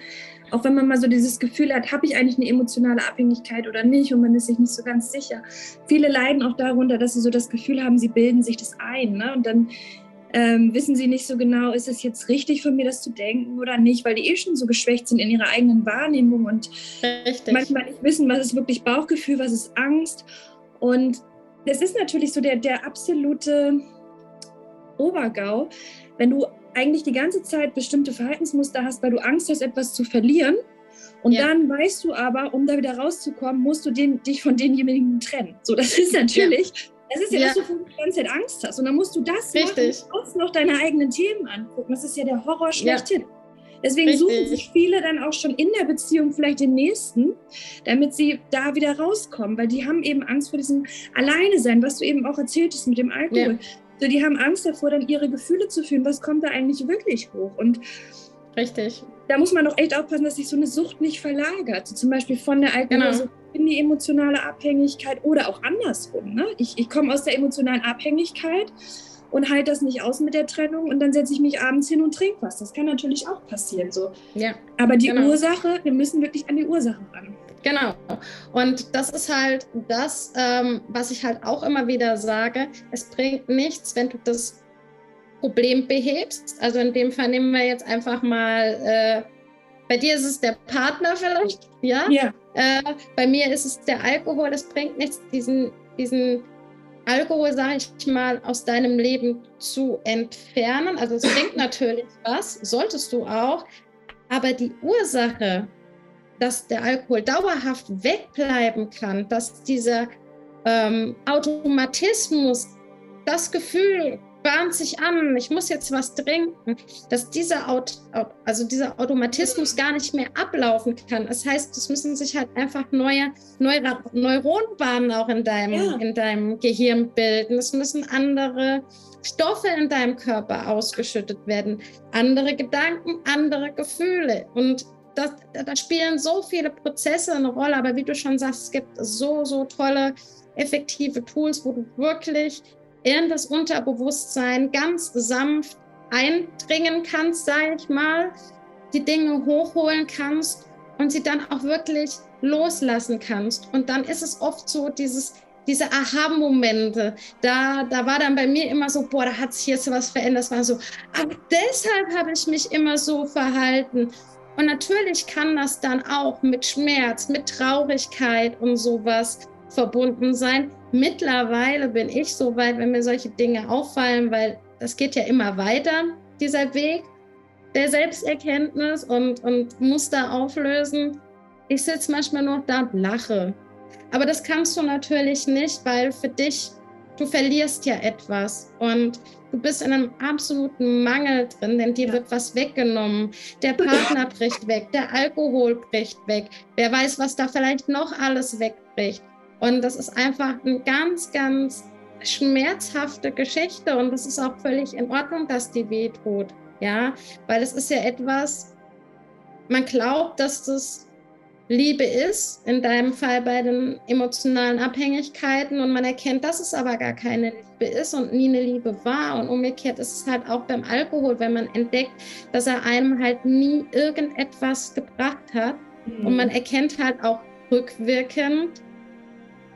auch wenn man mal so dieses Gefühl hat, habe ich eigentlich eine emotionale Abhängigkeit oder nicht und man ist sich nicht so ganz sicher. Viele leiden auch darunter, dass sie so das Gefühl haben, sie bilden sich das ein. Ne? Und dann ähm, wissen sie nicht so genau, ist es jetzt richtig von mir, das zu denken oder nicht, weil die eh schon so geschwächt sind in ihrer eigenen Wahrnehmung und richtig. manchmal nicht wissen, was ist wirklich Bauchgefühl, was ist Angst. Und das ist natürlich so der, der absolute Obergau, wenn du eigentlich die ganze Zeit bestimmte Verhaltensmuster hast, weil du Angst hast, etwas zu verlieren. Und ja. dann weißt du aber, um da wieder rauszukommen, musst du den, dich von denjenigen trennen. So, das ist natürlich ja. Es ist ja, ja. dass du die ganze Zeit Angst hast. Und dann musst du das Richtig. machen und noch deine eigenen Themen angucken. Das ist ja der Horror schlechthin. Deswegen Richtig. suchen sich viele dann auch schon in der Beziehung vielleicht den nächsten, damit sie da wieder rauskommen, weil die haben eben Angst vor diesem Alleine-Sein, was du eben auch erzählt hast mit dem Alkohol. So, die haben Angst davor, dann ihre Gefühle zu fühlen. Was kommt da eigentlich wirklich hoch? Und Richtig. Da muss man doch echt aufpassen, dass sich so eine Sucht nicht verlagert. So zum Beispiel von der Alkoholsucht genau. in die emotionale Abhängigkeit oder auch andersrum. Ne? Ich, ich komme aus der emotionalen Abhängigkeit und halte das nicht aus mit der Trennung und dann setze ich mich abends hin und trinke was. Das kann natürlich auch passieren. So. Ja, Aber die genau. Ursache, wir müssen wirklich an die Ursache ran. Genau. Und das ist halt das, ähm, was ich halt auch immer wieder sage. Es bringt nichts, wenn du das Problem behebst. Also in dem Fall nehmen wir jetzt einfach mal, äh, bei dir ist es der Partner vielleicht, ja? ja. Äh, bei mir ist es der Alkohol. Es bringt nichts, diesen, diesen Alkohol, sage ich mal, aus deinem Leben zu entfernen. Also es bringt natürlich was, solltest du auch. Aber die Ursache, dass der Alkohol dauerhaft wegbleiben kann, dass dieser ähm, Automatismus, das Gefühl bahnt sich an, ich muss jetzt was trinken, dass dieser, Aut also dieser Automatismus gar nicht mehr ablaufen kann. Das heißt, es müssen sich halt einfach neue, neue Neuronenbahnen auch in deinem, ja. in deinem Gehirn bilden. Es müssen andere Stoffe in deinem Körper ausgeschüttet werden, andere Gedanken, andere Gefühle. Und das, da spielen so viele Prozesse eine Rolle, aber wie du schon sagst, es gibt so, so tolle, effektive Tools, wo du wirklich in das Unterbewusstsein ganz sanft eindringen kannst, sage ich mal, die Dinge hochholen kannst und sie dann auch wirklich loslassen kannst. Und dann ist es oft so dieses, diese Aha-Momente. Da, da war dann bei mir immer so, boah, da hat sich jetzt was verändert. Das war so, aber deshalb habe ich mich immer so verhalten. Und natürlich kann das dann auch mit Schmerz, mit Traurigkeit und sowas verbunden sein. Mittlerweile bin ich so weit, wenn mir solche Dinge auffallen, weil das geht ja immer weiter, dieser Weg der Selbsterkenntnis und, und Muster auflösen. Ich sitze manchmal nur da und lache. Aber das kannst du natürlich nicht, weil für dich, du verlierst ja etwas und du bist in einem absoluten Mangel drin, denn dir ja. wird was weggenommen. Der Partner bricht weg, der Alkohol bricht weg. Wer weiß, was da vielleicht noch alles wegbricht. Und das ist einfach eine ganz, ganz schmerzhafte Geschichte und es ist auch völlig in Ordnung, dass die wehtut. Ja, weil es ist ja etwas, man glaubt, dass das Liebe ist, in deinem Fall bei den emotionalen Abhängigkeiten und man erkennt, dass es aber gar keine Liebe ist und nie eine Liebe war und umgekehrt ist es halt auch beim Alkohol, wenn man entdeckt, dass er einem halt nie irgendetwas gebracht hat mhm. und man erkennt halt auch rückwirkend,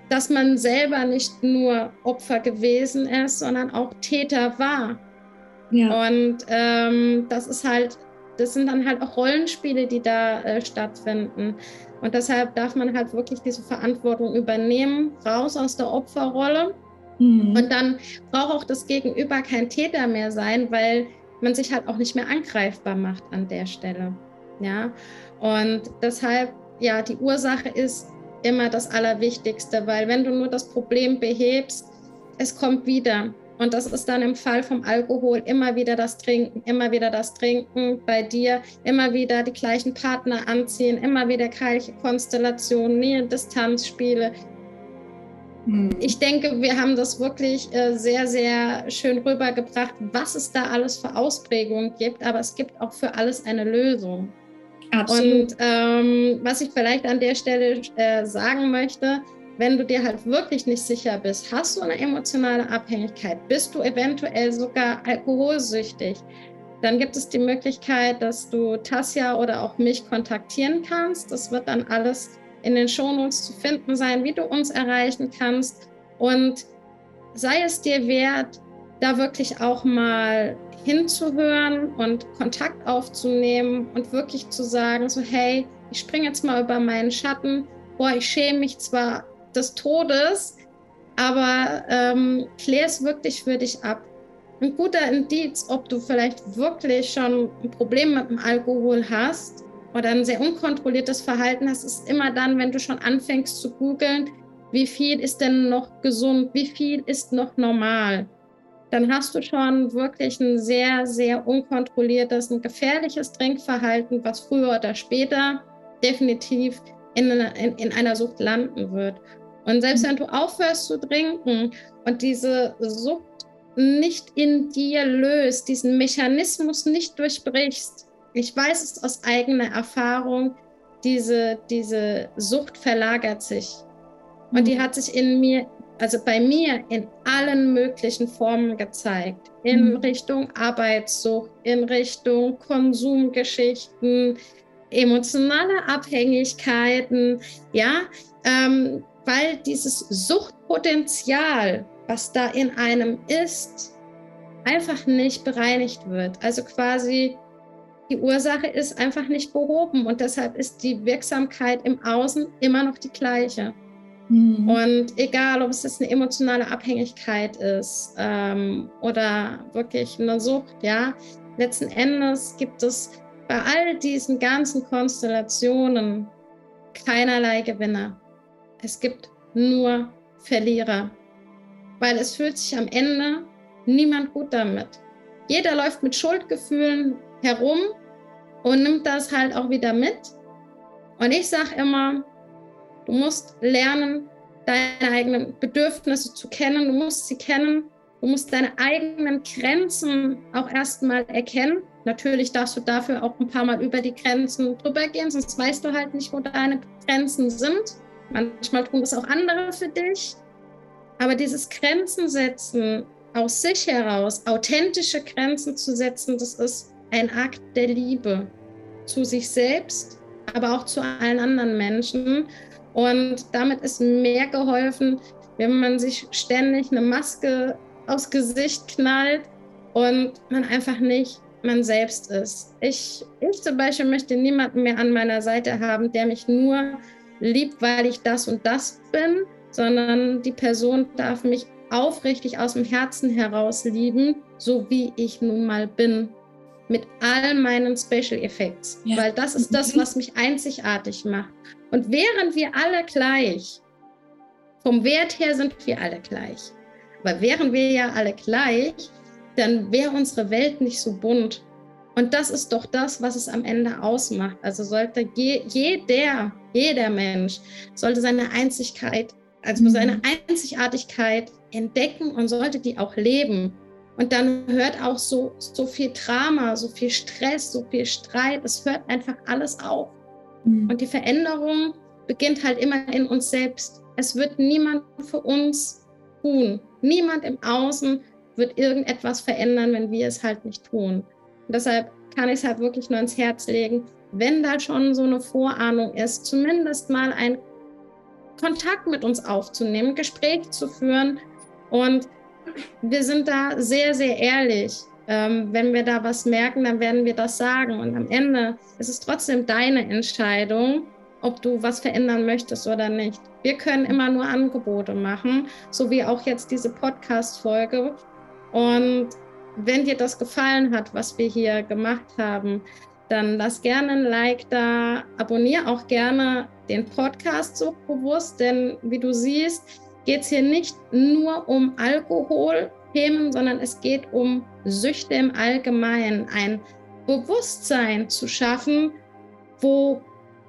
dass man selber nicht nur Opfer gewesen ist, sondern auch Täter war. Ja. Und ähm, das ist halt, das sind dann halt auch Rollenspiele, die da äh, stattfinden. Und deshalb darf man halt wirklich diese Verantwortung übernehmen, raus aus der Opferrolle. Mhm. Und dann braucht auch das Gegenüber kein Täter mehr sein, weil man sich halt auch nicht mehr angreifbar macht an der Stelle. Ja. Und deshalb, ja, die Ursache ist immer das Allerwichtigste, weil wenn du nur das Problem behebst, es kommt wieder. Und das ist dann im Fall vom Alkohol immer wieder das Trinken, immer wieder das Trinken bei dir, immer wieder die gleichen Partner anziehen, immer wieder gleiche Konstellationen, Nähe, Distanzspiele. Hm. Ich denke, wir haben das wirklich äh, sehr, sehr schön rübergebracht, was es da alles für Ausprägungen gibt, aber es gibt auch für alles eine Lösung. Absolut. Und ähm, was ich vielleicht an der Stelle äh, sagen möchte, wenn du dir halt wirklich nicht sicher bist, hast du eine emotionale Abhängigkeit, bist du eventuell sogar alkoholsüchtig, dann gibt es die Möglichkeit, dass du Tassia oder auch mich kontaktieren kannst. Das wird dann alles in den Shownotes zu finden sein, wie du uns erreichen kannst. Und sei es dir wert, da wirklich auch mal hinzuhören und Kontakt aufzunehmen und wirklich zu sagen, so hey, ich springe jetzt mal über meinen Schatten. Boah, ich schäme mich zwar des Todes, aber ähm, klär es wirklich für dich ab. Ein guter Indiz, ob du vielleicht wirklich schon ein Problem mit dem Alkohol hast oder ein sehr unkontrolliertes Verhalten hast, ist immer dann, wenn du schon anfängst zu googeln, wie viel ist denn noch gesund, wie viel ist noch normal dann hast du schon wirklich ein sehr, sehr unkontrolliertes, ein gefährliches Trinkverhalten, was früher oder später definitiv in, in, in einer Sucht landen wird. Und selbst wenn du aufhörst zu trinken und diese Sucht nicht in dir löst, diesen Mechanismus nicht durchbrichst, ich weiß es aus eigener Erfahrung, diese, diese Sucht verlagert sich. Und die mhm. hat sich in mir also bei mir in allen möglichen Formen gezeigt. In mhm. Richtung Arbeitssucht, in Richtung Konsumgeschichten, emotionale Abhängigkeiten, ja, ähm, weil dieses Suchtpotenzial, was da in einem ist, einfach nicht bereinigt wird. Also quasi die Ursache ist einfach nicht behoben und deshalb ist die Wirksamkeit im Außen immer noch die gleiche. Mhm. Und egal, ob es jetzt eine emotionale Abhängigkeit ist ähm, oder wirklich eine Sucht, ja, letzten Endes gibt es bei all diesen ganzen Konstellationen keinerlei Gewinner. Es gibt nur Verlierer, weil es fühlt sich am Ende niemand gut damit. Jeder läuft mit Schuldgefühlen herum und nimmt das halt auch wieder mit. Und ich sage immer, Du musst lernen, deine eigenen Bedürfnisse zu kennen. Du musst sie kennen. Du musst deine eigenen Grenzen auch erstmal erkennen. Natürlich darfst du dafür auch ein paar Mal über die Grenzen drüber gehen, sonst weißt du halt nicht, wo deine Grenzen sind. Manchmal tun das auch andere für dich. Aber dieses Grenzen setzen aus sich heraus, authentische Grenzen zu setzen, das ist ein Akt der Liebe zu sich selbst, aber auch zu allen anderen Menschen. Und damit ist mehr geholfen, wenn man sich ständig eine Maske aufs Gesicht knallt und man einfach nicht man selbst ist. Ich, ich zum Beispiel möchte niemanden mehr an meiner Seite haben, der mich nur liebt, weil ich das und das bin, sondern die Person darf mich aufrichtig aus dem Herzen heraus lieben, so wie ich nun mal bin, mit all meinen Special Effects, ja. weil das ist das, mhm. was mich einzigartig macht. Und während wir alle gleich, vom Wert her sind wir alle gleich, aber wären wir ja alle gleich, dann wäre unsere Welt nicht so bunt. Und das ist doch das, was es am Ende ausmacht. Also sollte je, jeder, jeder Mensch sollte seine Einzigkeit, also seine mhm. Einzigartigkeit entdecken und sollte die auch leben. Und dann hört auch so, so viel Drama, so viel Stress, so viel Streit, es hört einfach alles auf. Mhm. Und die Veränderung beginnt halt immer in uns selbst. Es wird niemand für uns tun. Niemand im Außen wird irgendetwas verändern, wenn wir es halt nicht tun. Und deshalb kann ich es halt wirklich nur ins Herz legen, wenn da schon so eine Vorahnung ist, zumindest mal einen Kontakt mit uns aufzunehmen, Gespräch zu führen. Und wir sind da sehr, sehr ehrlich. Ähm, wenn wir da was merken, dann werden wir das sagen. Und am Ende ist es trotzdem deine Entscheidung, ob du was verändern möchtest oder nicht. Wir können immer nur Angebote machen, so wie auch jetzt diese Podcast-Folge. Und wenn dir das gefallen hat, was wir hier gemacht haben, dann lass gerne ein Like da, abonniere auch gerne den Podcast so bewusst, denn wie du siehst, geht es hier nicht nur um Alkoholthemen, sondern es geht um Süchte im Allgemeinen, ein Bewusstsein zu schaffen, wo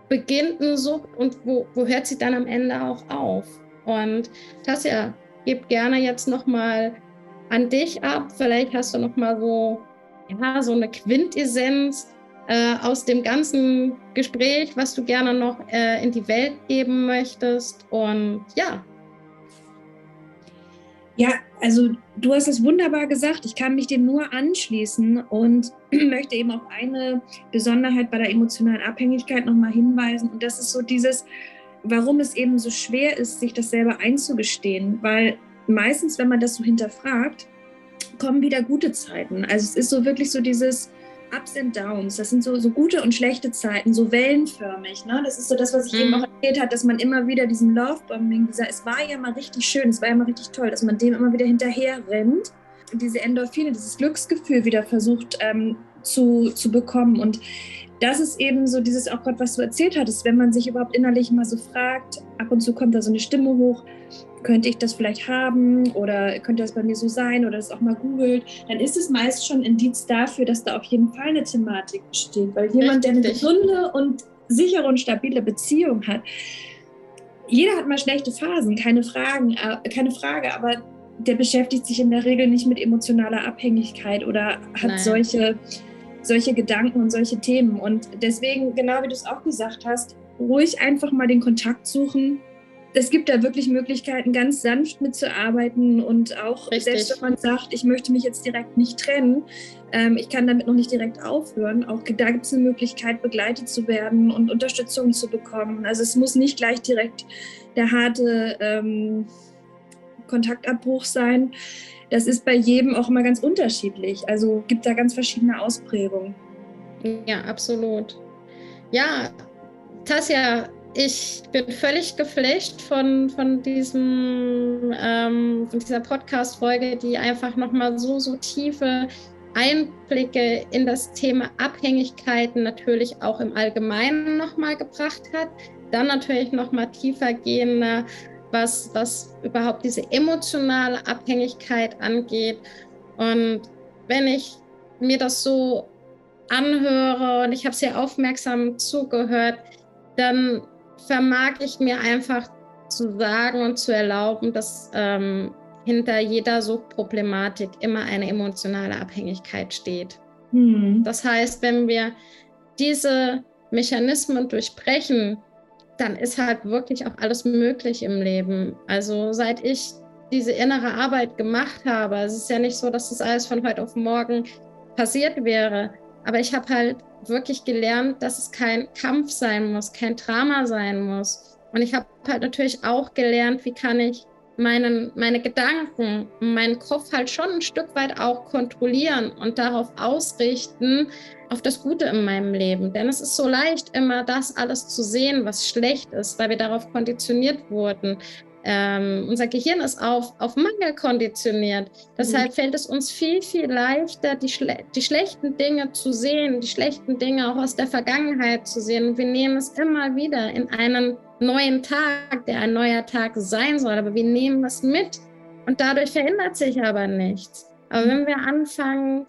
beginnt eine Sucht und wo, wo hört sie dann am Ende auch auf. Und das ja, gib gerne jetzt nochmal an dich ab. Vielleicht hast du noch mal so, ja, so eine Quintessenz äh, aus dem ganzen Gespräch, was du gerne noch äh, in die Welt geben möchtest. Und ja. Ja, also du hast es wunderbar gesagt. Ich kann mich dem nur anschließen und möchte eben auf eine Besonderheit bei der emotionalen Abhängigkeit nochmal hinweisen. Und das ist so dieses, warum es eben so schwer ist, sich das selber einzugestehen. Weil meistens, wenn man das so hinterfragt, kommen wieder gute Zeiten. Also es ist so wirklich so dieses Ups and Downs. Das sind so, so gute und schlechte Zeiten, so wellenförmig. Ne? Das ist so das, was ich mhm. eben auch erzählt habe, dass man immer wieder diesem Lovebombing, dieser, es war ja mal richtig schön, es war ja mal richtig toll, dass man dem immer wieder hinterher rennt. Diese Endorphine, dieses Glücksgefühl wieder versucht ähm, zu, zu bekommen. Und das ist eben so dieses auch gerade, was du erzählt hattest, wenn man sich überhaupt innerlich mal so fragt, ab und zu kommt da so eine Stimme hoch, könnte ich das vielleicht haben oder könnte das bei mir so sein oder das auch mal googelt, dann ist es meist schon ein Indiz dafür, dass da auf jeden Fall eine Thematik besteht. Weil jemand, der eine gesunde und sichere und stabile Beziehung hat, jeder hat mal schlechte Phasen, keine, Fragen, äh, keine Frage, aber der beschäftigt sich in der Regel nicht mit emotionaler Abhängigkeit oder hat solche, solche Gedanken und solche Themen. Und deswegen, genau wie du es auch gesagt hast, ruhig einfach mal den Kontakt suchen, es gibt da wirklich Möglichkeiten, ganz sanft mitzuarbeiten und auch Richtig. selbst wenn man sagt, ich möchte mich jetzt direkt nicht trennen, ähm, ich kann damit noch nicht direkt aufhören, auch da gibt es eine Möglichkeit, begleitet zu werden und Unterstützung zu bekommen. Also es muss nicht gleich direkt der harte ähm, Kontaktabbruch sein. Das ist bei jedem auch immer ganz unterschiedlich. Also gibt da ganz verschiedene Ausprägungen. Ja, absolut. Ja, Tasja, ich bin völlig geflasht von, von, diesem, ähm, von dieser Podcast-Folge, die einfach nochmal so, so tiefe Einblicke in das Thema Abhängigkeiten natürlich auch im Allgemeinen nochmal gebracht hat. Dann natürlich nochmal tiefer gehender, was, was überhaupt diese emotionale Abhängigkeit angeht. Und wenn ich mir das so anhöre und ich habe sehr aufmerksam zugehört, dann vermag ich mir einfach zu sagen und zu erlauben, dass ähm, hinter jeder Suchtproblematik immer eine emotionale Abhängigkeit steht. Hm. Das heißt, wenn wir diese Mechanismen durchbrechen, dann ist halt wirklich auch alles möglich im Leben. Also seit ich diese innere Arbeit gemacht habe. Es ist ja nicht so, dass das alles von heute auf morgen passiert wäre. Aber ich habe halt wirklich gelernt, dass es kein Kampf sein muss, kein Drama sein muss. Und ich habe halt natürlich auch gelernt, wie kann ich meinen, meine Gedanken, meinen Kopf halt schon ein Stück weit auch kontrollieren und darauf ausrichten, auf das Gute in meinem Leben. Denn es ist so leicht, immer das alles zu sehen, was schlecht ist, weil wir darauf konditioniert wurden. Ähm, unser Gehirn ist auf, auf Mangel konditioniert. Deshalb mhm. fällt es uns viel, viel leichter, die, schle die schlechten Dinge zu sehen, die schlechten Dinge auch aus der Vergangenheit zu sehen. Und wir nehmen es immer wieder in einen neuen Tag, der ein neuer Tag sein soll. Aber wir nehmen es mit und dadurch verändert sich aber nichts. Aber wenn wir anfangen,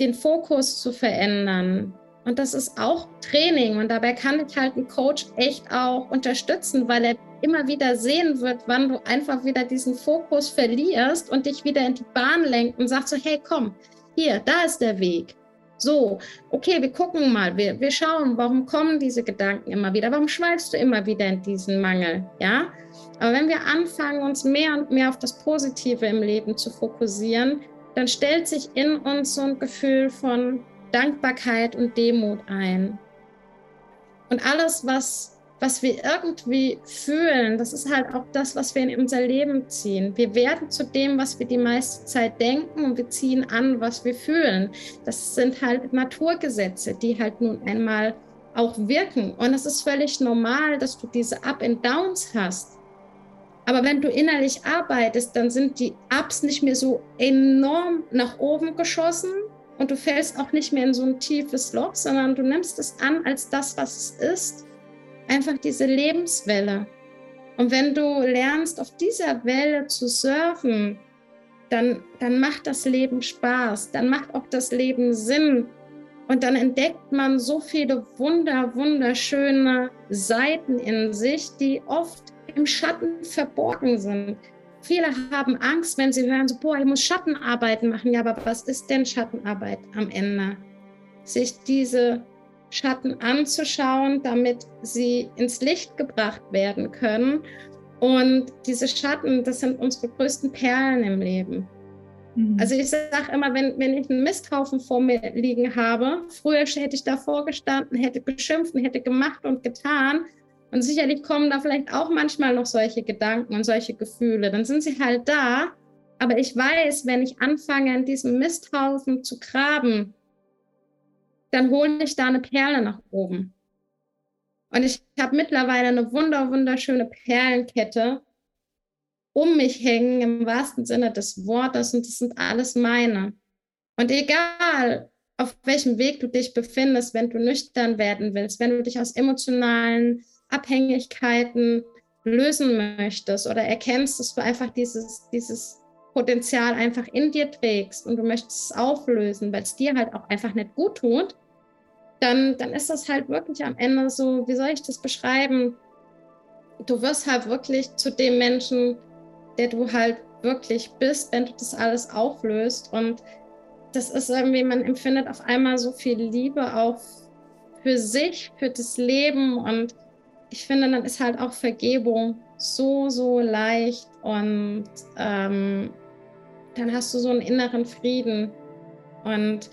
den Fokus zu verändern, und das ist auch Training und dabei kann ich halt einen Coach echt auch unterstützen, weil er immer wieder sehen wird, wann du einfach wieder diesen Fokus verlierst und dich wieder in die Bahn lenkt und sagst so, hey, komm, hier, da ist der Weg. So, okay, wir gucken mal, wir, wir schauen, warum kommen diese Gedanken immer wieder? Warum schweifst du immer wieder in diesen Mangel? Ja, aber wenn wir anfangen, uns mehr und mehr auf das Positive im Leben zu fokussieren, dann stellt sich in uns so ein Gefühl von Dankbarkeit und Demut ein. Und alles, was was wir irgendwie fühlen, das ist halt auch das, was wir in unser Leben ziehen. Wir werden zu dem, was wir die meiste Zeit denken und wir ziehen an, was wir fühlen. Das sind halt Naturgesetze, die halt nun einmal auch wirken. Und es ist völlig normal, dass du diese Up and Downs hast. Aber wenn du innerlich arbeitest, dann sind die Ups nicht mehr so enorm nach oben geschossen und du fällst auch nicht mehr in so ein tiefes Loch, sondern du nimmst es an als das, was es ist einfach diese Lebenswelle. Und wenn du lernst, auf dieser Welle zu surfen, dann, dann macht das Leben Spaß, dann macht auch das Leben Sinn. Und dann entdeckt man so viele wunder, wunderschöne Seiten in sich, die oft im Schatten verborgen sind. Viele haben Angst, wenn sie hören, so, boah, ich muss Schattenarbeit machen. Ja, aber was ist denn Schattenarbeit am Ende? Sich diese Schatten anzuschauen, damit sie ins Licht gebracht werden können. Und diese Schatten, das sind unsere größten Perlen im Leben. Mhm. Also ich sage immer, wenn, wenn ich einen Misthaufen vor mir liegen habe, früher hätte ich davor gestanden, hätte geschimpft, hätte gemacht und getan. Und sicherlich kommen da vielleicht auch manchmal noch solche Gedanken und solche Gefühle. Dann sind sie halt da. Aber ich weiß, wenn ich anfange, in diesem Misthaufen zu graben, dann hole ich da eine Perle nach oben. Und ich habe mittlerweile eine wunder, wunderschöne Perlenkette um mich hängen, im wahrsten Sinne des Wortes. Und das sind alles meine. Und egal, auf welchem Weg du dich befindest, wenn du nüchtern werden willst, wenn du dich aus emotionalen Abhängigkeiten lösen möchtest oder erkennst, dass du einfach dieses, dieses Potenzial einfach in dir trägst und du möchtest es auflösen, weil es dir halt auch einfach nicht gut tut, dann, dann ist das halt wirklich am Ende so, wie soll ich das beschreiben? Du wirst halt wirklich zu dem Menschen, der du halt wirklich bist, wenn du das alles auflöst. Und das ist irgendwie, man empfindet auf einmal so viel Liebe auch für sich, für das Leben. Und ich finde, dann ist halt auch Vergebung so, so leicht. Und ähm, dann hast du so einen inneren Frieden. Und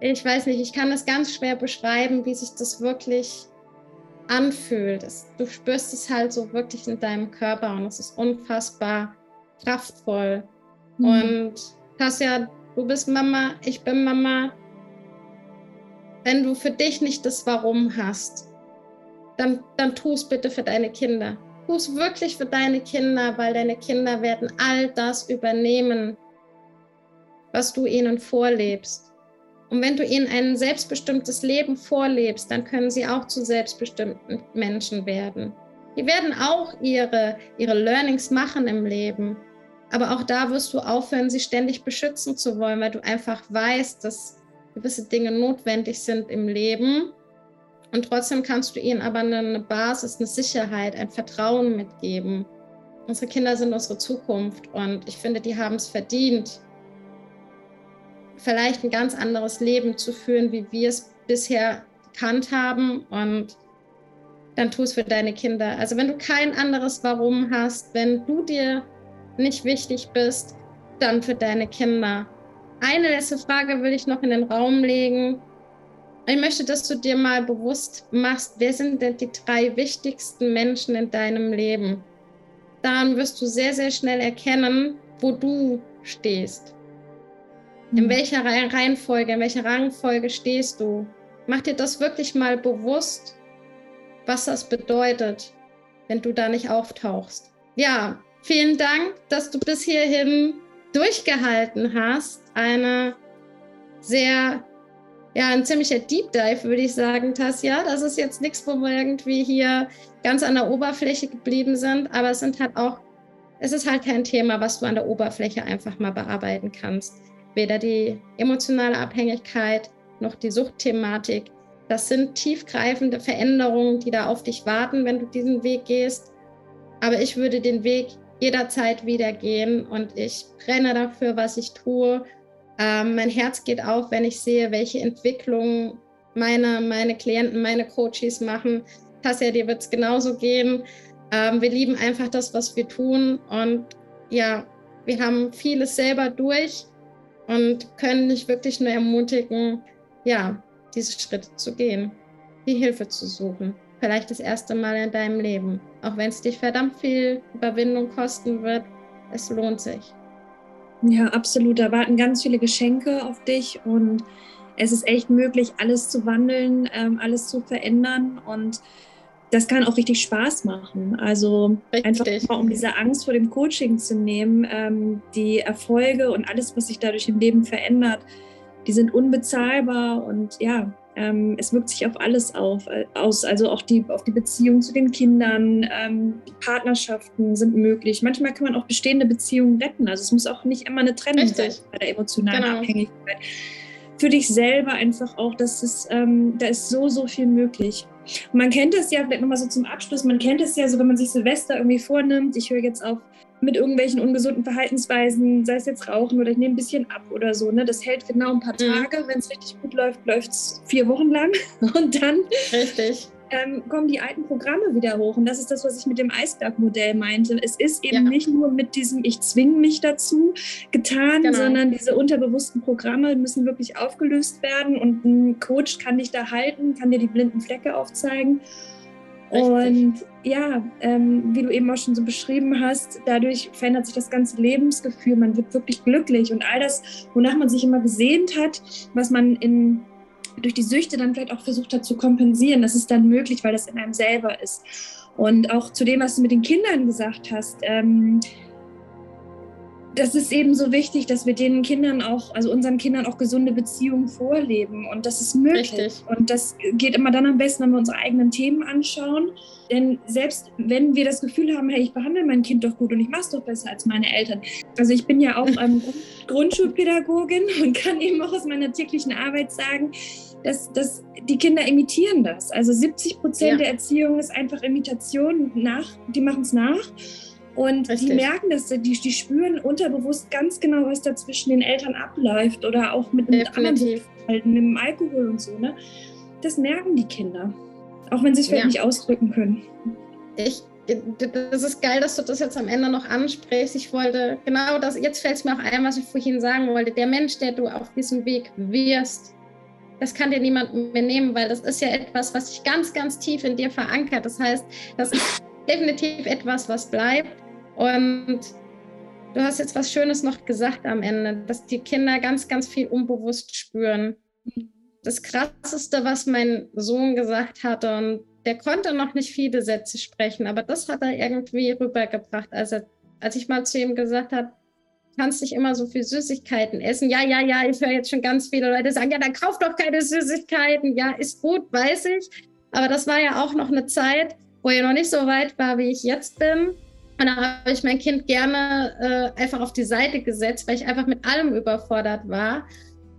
ich weiß nicht, ich kann das ganz schwer beschreiben, wie sich das wirklich anfühlt. Es, du spürst es halt so wirklich in deinem Körper und es ist unfassbar kraftvoll. Mhm. Und hast ja, du bist Mama, ich bin Mama. Wenn du für dich nicht das Warum hast, dann, dann tu es bitte für deine Kinder. Tu es wirklich für deine Kinder, weil deine Kinder werden all das übernehmen, was du ihnen vorlebst. Und wenn du ihnen ein selbstbestimmtes Leben vorlebst, dann können sie auch zu selbstbestimmten Menschen werden. Die werden auch ihre, ihre Learnings machen im Leben. Aber auch da wirst du aufhören, sie ständig beschützen zu wollen, weil du einfach weißt, dass gewisse Dinge notwendig sind im Leben. Und trotzdem kannst du ihnen aber eine Basis, eine Sicherheit, ein Vertrauen mitgeben. Unsere Kinder sind unsere Zukunft und ich finde, die haben es verdient, vielleicht ein ganz anderes Leben zu führen, wie wir es bisher gekannt haben. Und dann tu es für deine Kinder. Also wenn du kein anderes Warum hast, wenn du dir nicht wichtig bist, dann für deine Kinder. Eine letzte Frage will ich noch in den Raum legen. Ich möchte, dass du dir mal bewusst machst, wer sind denn die drei wichtigsten Menschen in deinem Leben? Daran wirst du sehr, sehr schnell erkennen, wo du stehst. In hm. welcher Reihenfolge, in welcher Rangfolge stehst du? Mach dir das wirklich mal bewusst, was das bedeutet, wenn du da nicht auftauchst. Ja, vielen Dank, dass du bis hierhin durchgehalten hast. Eine sehr, ja, ein ziemlicher Deep Dive, würde ich sagen, Tassia. Das ist jetzt nichts, wo wir irgendwie hier ganz an der Oberfläche geblieben sind, aber es sind halt auch, es ist halt kein Thema, was du an der Oberfläche einfach mal bearbeiten kannst. Weder die emotionale Abhängigkeit noch die Suchtthematik. Das sind tiefgreifende Veränderungen, die da auf dich warten, wenn du diesen Weg gehst. Aber ich würde den Weg jederzeit wieder gehen und ich brenne dafür, was ich tue. Ähm, mein Herz geht auf, wenn ich sehe, welche Entwicklungen meine, meine Klienten, meine Coaches machen. Tassia, dir wird es genauso gehen. Ähm, wir lieben einfach das, was wir tun und ja, wir haben vieles selber durch und können dich wirklich nur ermutigen, ja, diese Schritte zu gehen, die Hilfe zu suchen. Vielleicht das erste Mal in deinem Leben. Auch wenn es dich verdammt viel Überwindung kosten wird, es lohnt sich. Ja, absolut. Da warten ganz viele Geschenke auf dich und es ist echt möglich, alles zu wandeln, ähm, alles zu verändern und das kann auch richtig Spaß machen. Also richtig. einfach mal, um diese Angst vor dem Coaching zu nehmen, ähm, die Erfolge und alles, was sich dadurch im Leben verändert, die sind unbezahlbar und ja, ähm, es wirkt sich auf alles auf, äh, aus. Also auch die, auf die Beziehung zu den Kindern, ähm, Partnerschaften sind möglich. Manchmal kann man auch bestehende Beziehungen retten. Also es muss auch nicht immer eine Trennung Richtig. sein bei der emotionalen genau. Abhängigkeit. Für dich selber einfach auch, dass es, ähm, da ist so, so viel möglich. Und man kennt es ja, vielleicht nochmal so zum Abschluss, man kennt es ja so, wenn man sich Silvester irgendwie vornimmt, ich höre jetzt auf mit irgendwelchen ungesunden Verhaltensweisen, sei es jetzt Rauchen oder ich nehme ein bisschen ab oder so. Ne? Das hält genau ein paar mhm. Tage. Mhm. Wenn es richtig gut läuft, läuft es vier Wochen lang. Und dann richtig. Ähm, kommen die alten Programme wieder hoch. Und das ist das, was ich mit dem Eisbergmodell meinte. Es ist eben ja. nicht nur mit diesem Ich zwinge mich dazu getan, genau. sondern diese unterbewussten Programme müssen wirklich aufgelöst werden. Und ein Coach kann dich da halten, kann dir die blinden Flecke aufzeigen. Richtig. Und ja, ähm, wie du eben auch schon so beschrieben hast, dadurch verändert sich das ganze Lebensgefühl. Man wird wirklich glücklich und all das, wonach man sich immer gesehnt hat, was man in, durch die Süchte dann vielleicht auch versucht hat zu kompensieren, das ist dann möglich, weil das in einem selber ist. Und auch zu dem, was du mit den Kindern gesagt hast, ähm, das ist eben so wichtig, dass wir den Kindern auch, also unseren Kindern auch gesunde Beziehungen vorleben. Und das ist möglich. Richtig. Und das geht immer dann am besten, wenn wir unsere eigenen Themen anschauen. Denn selbst wenn wir das Gefühl haben, hey, ich behandle mein Kind doch gut und ich mache es doch besser als meine Eltern. Also ich bin ja auch ähm, Grundschulpädagogin und kann eben auch aus meiner täglichen Arbeit sagen, dass, dass die Kinder imitieren das. Also 70 Prozent ja. der Erziehung ist einfach Imitation nach, die machen es nach. Und Richtig. die merken das, die, die spüren unterbewusst ganz genau, was da zwischen den Eltern abläuft oder auch mit, mit anderen Verhalten, mit dem Alkohol und so. Ne? Das merken die Kinder, auch wenn sie es vielleicht ja. nicht ausdrücken können. Ich, das ist geil, dass du das jetzt am Ende noch ansprichst. Ich wollte genau das, jetzt fällt es mir auch ein, was ich vorhin sagen wollte. Der Mensch, der du auf diesem Weg wirst, das kann dir niemand mehr nehmen, weil das ist ja etwas, was sich ganz, ganz tief in dir verankert. Das heißt, das ist definitiv etwas, was bleibt. Und du hast jetzt was Schönes noch gesagt am Ende, dass die Kinder ganz, ganz viel unbewusst spüren. Das Krasseste, was mein Sohn gesagt hatte, und der konnte noch nicht viele Sätze sprechen, aber das hat er irgendwie rübergebracht, als, er, als ich mal zu ihm gesagt habe, kannst nicht immer so viel Süßigkeiten essen. Ja, ja, ja, ich höre jetzt schon ganz viele Leute sagen, ja, dann kauf doch keine Süßigkeiten. Ja, ist gut, weiß ich. Aber das war ja auch noch eine Zeit, wo er noch nicht so weit war, wie ich jetzt bin. Und da habe ich mein Kind gerne äh, einfach auf die Seite gesetzt, weil ich einfach mit allem überfordert war.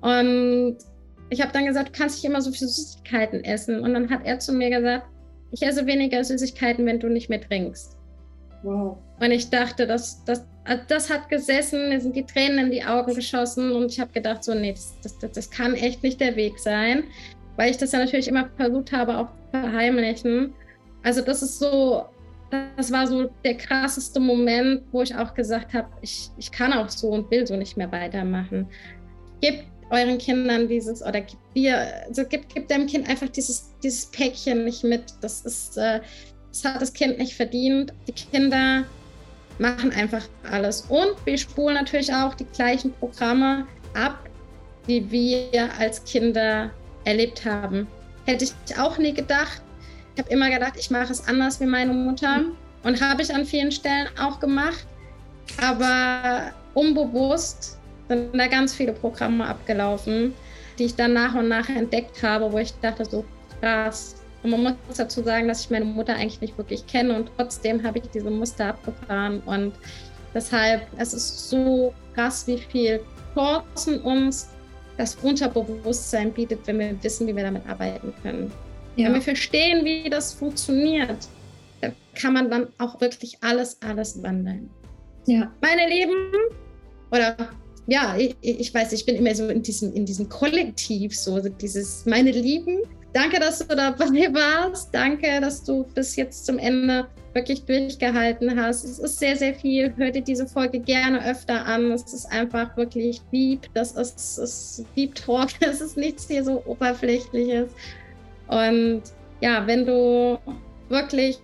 Und ich habe dann gesagt, du kannst nicht immer so viele Süßigkeiten essen. Und dann hat er zu mir gesagt, ich esse weniger Süßigkeiten, wenn du nicht mehr trinkst. Wow. Und ich dachte, das, das, also das hat gesessen, mir sind die Tränen in die Augen geschossen und ich habe gedacht, so, nee, das, das, das kann echt nicht der Weg sein, weil ich das ja natürlich immer versucht habe, auch zu verheimlichen. Also das ist so das war so der krasseste Moment, wo ich auch gesagt habe, ich, ich kann auch so und will so nicht mehr weitermachen. Gebt euren Kindern dieses oder gebt dir, also gebt, gebt deinem Kind einfach dieses, dieses Päckchen nicht mit. Das ist, äh, das hat das Kind nicht verdient. Die Kinder machen einfach alles. Und wir spulen natürlich auch die gleichen Programme ab, die wir als Kinder erlebt haben. Hätte ich auch nie gedacht. Ich habe immer gedacht, ich mache es anders wie meine Mutter. Und habe ich an vielen Stellen auch gemacht. Aber unbewusst sind da ganz viele Programme abgelaufen, die ich dann nach und nach entdeckt habe, wo ich dachte, so krass. Und man muss dazu sagen, dass ich meine Mutter eigentlich nicht wirklich kenne und trotzdem habe ich diese Muster abgefahren. Und deshalb, es ist so krass, wie viel Chancen uns das Unterbewusstsein bietet, wenn wir wissen, wie wir damit arbeiten können. Ja. Wenn wir verstehen, wie das funktioniert, dann kann man dann auch wirklich alles, alles wandeln. Ja. Meine Lieben, oder ja, ich, ich weiß, ich bin immer so in diesem, in diesem Kollektiv, so dieses meine Lieben. Danke, dass du dabei warst. Danke, dass du bis jetzt zum Ende wirklich durchgehalten hast. Es ist sehr, sehr viel. Hör dir diese Folge gerne öfter an. Es ist einfach wirklich deep. Das ist, ist Deep Talk. Es ist nichts hier so Oberflächliches. Und ja, wenn du wirklich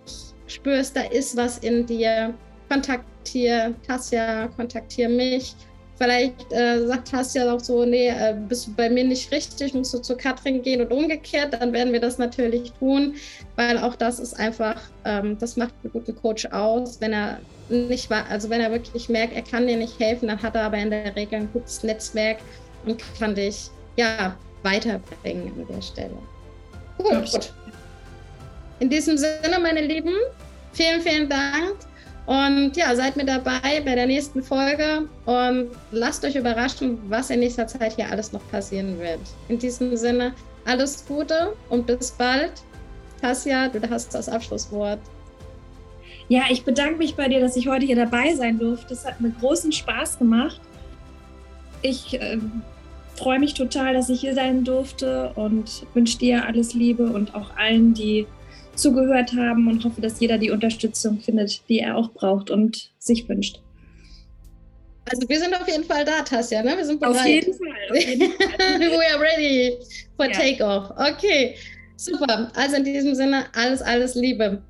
spürst, da ist was in dir, kontaktiere Tassia, kontaktiere mich. Vielleicht äh, sagt Tassia auch so, nee, äh, bist du bei mir nicht richtig, musst du zu Katrin gehen und umgekehrt, dann werden wir das natürlich tun, weil auch das ist einfach, ähm, das macht einen guten Coach aus, wenn er nicht, also wenn er wirklich merkt, er kann dir nicht helfen, dann hat er aber in der Regel ein gutes Netzwerk und kann dich ja weiterbringen an der Stelle. Gut. In diesem Sinne, meine Lieben, vielen, vielen Dank. Und ja, seid mit dabei bei der nächsten Folge und lasst euch überraschen, was in nächster Zeit hier alles noch passieren wird. In diesem Sinne, alles Gute und bis bald. Tassia, du hast das Abschlusswort. Ja, ich bedanke mich bei dir, dass ich heute hier dabei sein durfte. Es hat mir großen Spaß gemacht. Ich äh, freue mich total, dass ich hier sein durfte und wünsche dir alles Liebe und auch allen, die zugehört haben und hoffe, dass jeder die Unterstützung findet, die er auch braucht und sich wünscht. Also wir sind auf jeden Fall da, Tasja, ne? Wir sind bereit. Auf jeden Fall. Auf jeden Fall. We are ready for ja. takeoff. Okay, super. Also in diesem Sinne, alles, alles Liebe.